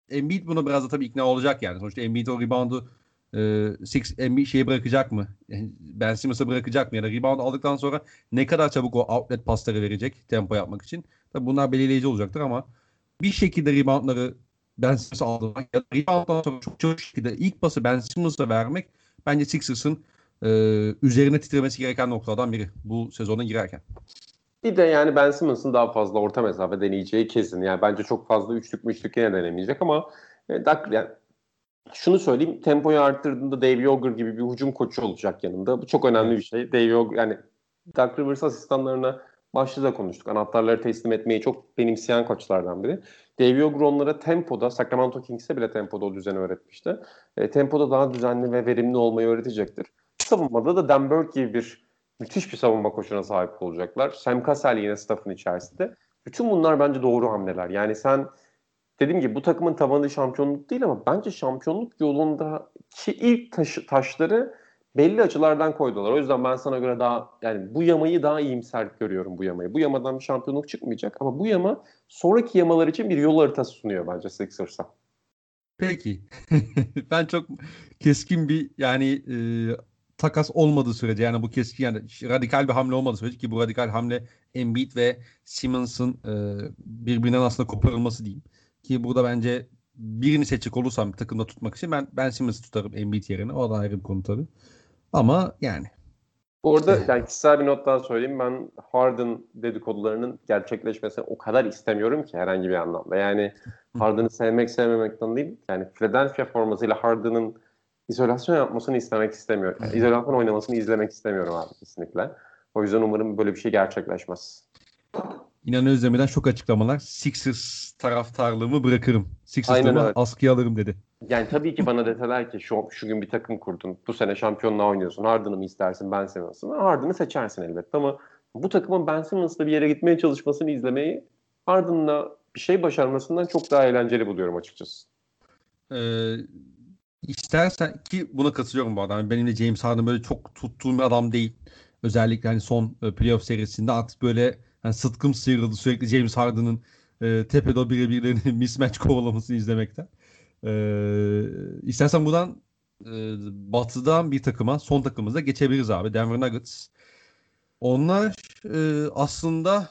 Embiid buna biraz da tabii ikna olacak yani. Sonuçta Embiid o reboundu e, six, Embiid şeye bırakacak mı? Ben Simmons'a bırakacak mı? Ya da rebound aldıktan sonra ne kadar çabuk o outlet pasları verecek tempo yapmak için. Tabii bunlar belirleyici olacaktır ama bir şekilde reboundları Ben Simmons'a aldırmak ya da rebounddan sonra çok çabuk şekilde ilk pası Ben Simmons'a vermek bence Sixers'ın e, üzerine titremesi gereken noktalardan biri bu sezona girerken. Bir de yani Ben Simmons'ın daha fazla orta mesafe deneyeceği kesin. Yani bence çok fazla üçlük müçlük yine denemeyecek ama e, dak, yani şunu söyleyeyim tempoyu arttırdığında Dave Yoger gibi bir hücum koçu olacak yanında. Bu çok önemli bir şey. Dave Yoger yani Doug Rivers asistanlarına başta da konuştuk. Anahtarları teslim etmeyi çok benimseyen koçlardan biri. Dave Yoger onlara tempoda, Sacramento Kings'e bile tempoda o düzeni öğretmişti. E, tempoda daha düzenli ve verimli olmayı öğretecektir. Savunmada da Dan Burke gibi bir müthiş bir savunma koçuna sahip olacaklar. Sam Cassell yine staffın içerisinde. Bütün bunlar bence doğru hamleler. Yani sen dediğim gibi bu takımın tabanı şampiyonluk değil ama bence şampiyonluk yolundaki ilk taş, taşları belli açılardan koydular. O yüzden ben sana göre daha yani bu yamayı daha iyimser görüyorum bu yamayı. Bu yamadan bir şampiyonluk çıkmayacak ama bu yama sonraki yamalar için bir yol haritası sunuyor bence Sixers'a. Peki. (laughs) ben çok keskin bir yani e, takas olmadığı sürece yani bu keskin yani radikal bir hamle olmadığı sürece ki bu radikal hamle Embiid ve Simmons'ın e, birbirinden aslında koparılması diyeyim. Ki burada bence birini seçecek olursam takımda tutmak için ben Ben Simmons'ı tutarım Embiid yerine. O da ayrı bir konu tabii. Ama yani. Bu arada yani kişisel bir not daha söyleyeyim. Ben Harden dedikodularının gerçekleşmesini o kadar istemiyorum ki herhangi bir anlamda. Yani (laughs) Harden'ı sevmek sevmemekten değil. Yani Philadelphia formasıyla Harden'ın izolasyon yapmasını istemek istemiyorum. Yani izolasyon oynamasını izlemek istemiyorum abi kesinlikle. O yüzden umarım böyle bir şey gerçekleşmez. İnan Özdemir'den çok açıklamalar. Sixers taraftarlığımı bırakırım. Sixers'ımı askıya alırım dedi. Yani tabii ki bana deseler ki şu, şu gün bir takım kurdun. Bu sene şampiyonluğa oynuyorsun. Harden'ı mı istersin Ben Simmons'ı mı? Harden'ı seçersin elbette ama bu takımın Ben Simmons'la bir yere gitmeye çalışmasını izlemeyi Harden'la bir şey başarmasından çok daha eğlenceli buluyorum açıkçası. Ee, istersen ki buna katılıyorum bu adam. Benim de James Harden böyle çok tuttuğum bir adam değil. Özellikle hani son e, playoff serisinde artık böyle yani sıtkım sıyrıldı sürekli James Harden'ın e, tepede birebirlerini (laughs) mismatch kovalamasını izlemekten. E, istersen buradan e, batıdan bir takıma, son takımımıza geçebiliriz abi. Denver Nuggets. Onlar e, aslında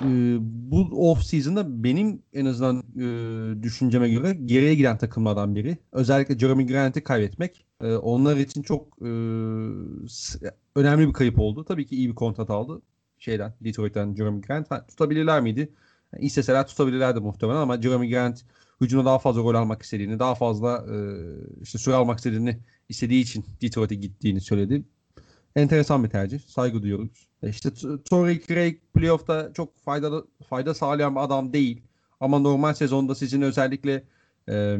e, bu off season'da benim en azından e, düşünceme göre geriye giden takımlardan biri. Özellikle Jeremy Grant'i kaybetmek e, onlar için çok e, önemli bir kayıp oldu. Tabii ki iyi bir kontrat aldı şeyden Detroit'ten Jeremy Grant. Ha, tutabilirler miydi? Yani isteseler tutabilirlerdi muhtemelen ama Jeremy Grant hücumda daha fazla gol almak istediğini, daha fazla e, işte süre almak istediğini istediği için Detroit'e gittiğini söyledi. Enteresan bir tercih. Saygı duyuyoruz. E işte Torrey Craig playoff'ta çok faydalı fayda sağlayan bir adam değil. Ama normal sezonda sizin özellikle e,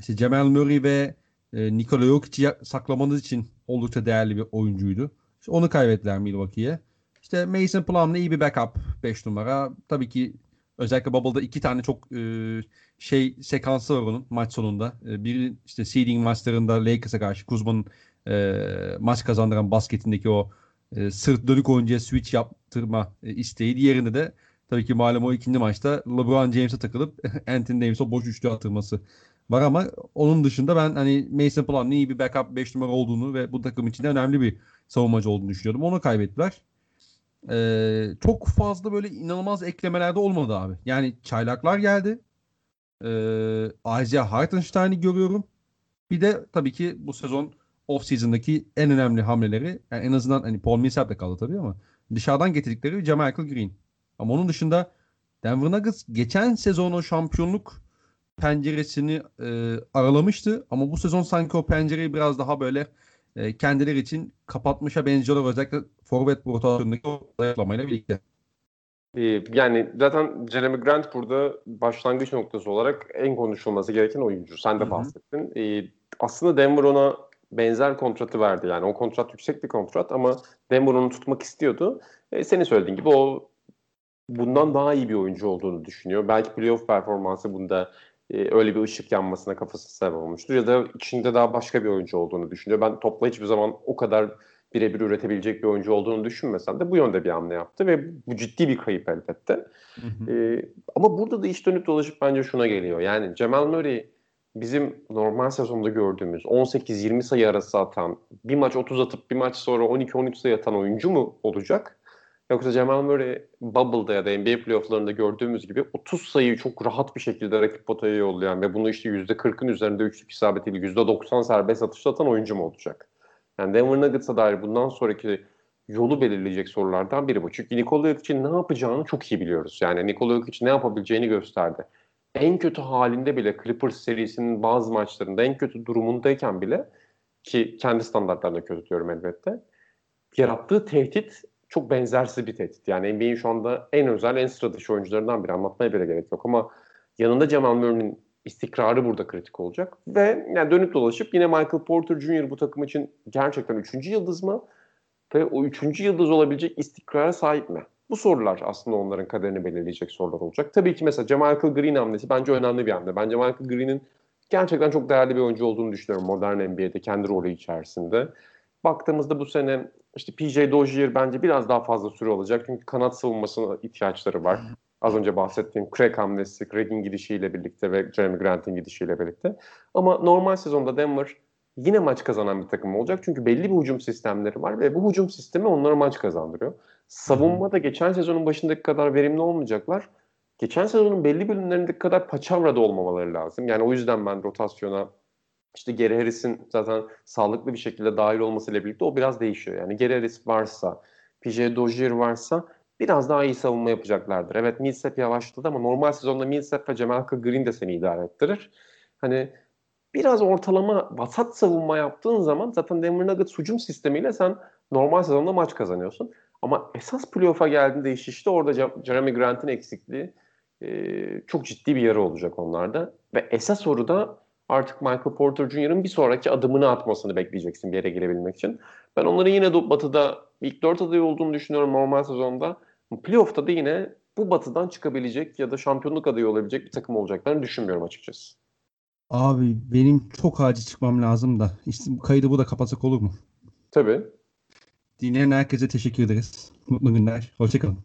işte Cemal Murray ve e, Nikola Jokic'i saklamanız için oldukça değerli bir oyuncuydu. İşte onu kaybettiler Milwaukee'ye. İşte Mason Plumlee iyi bir backup 5 numara. Tabii ki özellikle Bubble'da iki tane çok e, şey sekansı var onun maç sonunda. E, biri işte seeding maçlarında Lakers'a karşı Kuzma'nın e, maç kazandıran basketindeki o e, sırt dönük oyuncuya switch yaptırma e, isteği. Diğerinde de tabii ki malum o ikinci maçta LeBron James'e takılıp (laughs) Anthony Davis'e boş üçlü atırması var ama onun dışında ben hani Mason Plumlee'nin iyi bir backup 5 numara olduğunu ve bu takım için önemli bir savunmacı olduğunu düşünüyordum. Onu kaybettiler. Ee, çok fazla böyle inanılmaz eklemelerde olmadı abi. Yani çaylaklar geldi. Ee, Isaiah Hartenstein'i görüyorum. Bir de tabii ki bu sezon off season'daki en önemli hamleleri yani en azından hani Paul Millsap da kaldı tabii ama dışarıdan getirdikleri Jamal Green. Ama onun dışında Denver Nuggets geçen sezon o şampiyonluk penceresini e, aralamıştı ama bu sezon sanki o pencereyi biraz daha böyle e, kendileri için kapatmışa benziyorlar özellikle forvet rotasyonundaki o birlikte. Ee, yani zaten Jeremy Grant burada başlangıç noktası olarak en konuşulması gereken oyuncu. Sen de bahsettin. Ee, aslında Denver ona benzer kontratı verdi. Yani o kontrat yüksek bir kontrat ama Denver onu tutmak istiyordu. E, senin söylediğin gibi o bundan daha iyi bir oyuncu olduğunu düşünüyor. Belki playoff performansı bunda e, öyle bir ışık yanmasına kafası sebep olmuştur. Ya da içinde daha başka bir oyuncu olduğunu düşünüyor. Ben topla hiçbir zaman o kadar birebir üretebilecek bir oyuncu olduğunu düşünmesem de bu yönde bir hamle yaptı ve bu ciddi bir kayıp elbette. Hı hı. E, ama burada da iş dönüp dolaşıp bence şuna geliyor. Yani Cemal Murray bizim normal sezonda gördüğümüz 18-20 sayı arası atan, bir maç 30 atıp bir maç sonra 12-13 sayı atan oyuncu mu olacak? Yoksa Cemal Murray Bubble'da ya da NBA playofflarında gördüğümüz gibi 30 sayıyı çok rahat bir şekilde rakip potaya yollayan ve bunu işte %40'ın üzerinde üçlük isabetiyle %90 serbest atışta atan oyuncu mu olacak? Yani Denver Nuggets'a dair bundan sonraki yolu belirleyecek sorulardan biri bu. Çünkü Nikola Jokic'in ne yapacağını çok iyi biliyoruz. Yani Nikola Jokic ne yapabileceğini gösterdi. En kötü halinde bile Clippers serisinin bazı maçlarında en kötü durumundayken bile ki kendi standartlarında kötü diyorum elbette. Yarattığı tehdit çok benzersiz bir tehdit. Yani NBA'in şu anda en özel, en sıra dışı oyuncularından biri. Anlatmaya bile gerek yok ama yanında Cemal Murray'nin istikrarı burada kritik olacak. Ve yani dönüp dolaşıp yine Michael Porter Jr. bu takım için gerçekten üçüncü yıldız mı? Ve o üçüncü yıldız olabilecek istikrara sahip mi? Bu sorular aslında onların kaderini belirleyecek sorular olacak. Tabii ki mesela Jamal Green hamlesi bence önemli bir hamle. Bence Michael Green'in gerçekten çok değerli bir oyuncu olduğunu düşünüyorum modern NBA'de kendi rolü içerisinde. Baktığımızda bu sene işte PJ Dozier bence biraz daha fazla süre alacak. Çünkü kanat savunmasına ihtiyaçları var. Az önce bahsettiğim Craig hamlesi, Craig'in gidişiyle birlikte ve Jeremy Grant'in gidişiyle birlikte. Ama normal sezonda Denver yine maç kazanan bir takım olacak. Çünkü belli bir hücum sistemleri var ve bu hücum sistemi onlara maç kazandırıyor. Savunma da geçen sezonun başındaki kadar verimli olmayacaklar. Geçen sezonun belli bölümlerindeki kadar paçavrada olmamaları lazım. Yani o yüzden ben rotasyona işte Gary Harris'in zaten sağlıklı bir şekilde dahil olmasıyla birlikte o biraz değişiyor. Yani Gary Harris varsa, PJ Dozier varsa biraz daha iyi savunma yapacaklardır. Evet Millsap yavaşladı ama normal sezonda Millsap ve Jamalka Green de seni idare ettirir. Hani biraz ortalama vasat savunma yaptığın zaman zaten Denver Nuggets hücum sistemiyle sen normal sezonda maç kazanıyorsun. Ama esas playoff'a geldiğinde iş işte orada Jeremy Grant'in eksikliği e, çok ciddi bir yarı olacak onlarda. Ve esas soru da artık Michael Porter Jr.'ın bir sonraki adımını atmasını bekleyeceksin bir yere gelebilmek için. Ben onların yine batıda ilk dört adayı olduğunu düşünüyorum normal sezonda. Playoff'ta da yine bu batıdan çıkabilecek ya da şampiyonluk adayı olabilecek bir takım olacaklarını düşünmüyorum açıkçası. Abi benim çok acil çıkmam lazım da. İşte bu kaydı bu da kapatsak olur mu? Tabii. Dinleyen herkese teşekkür ederiz. Mutlu günler. Hoşçakalın.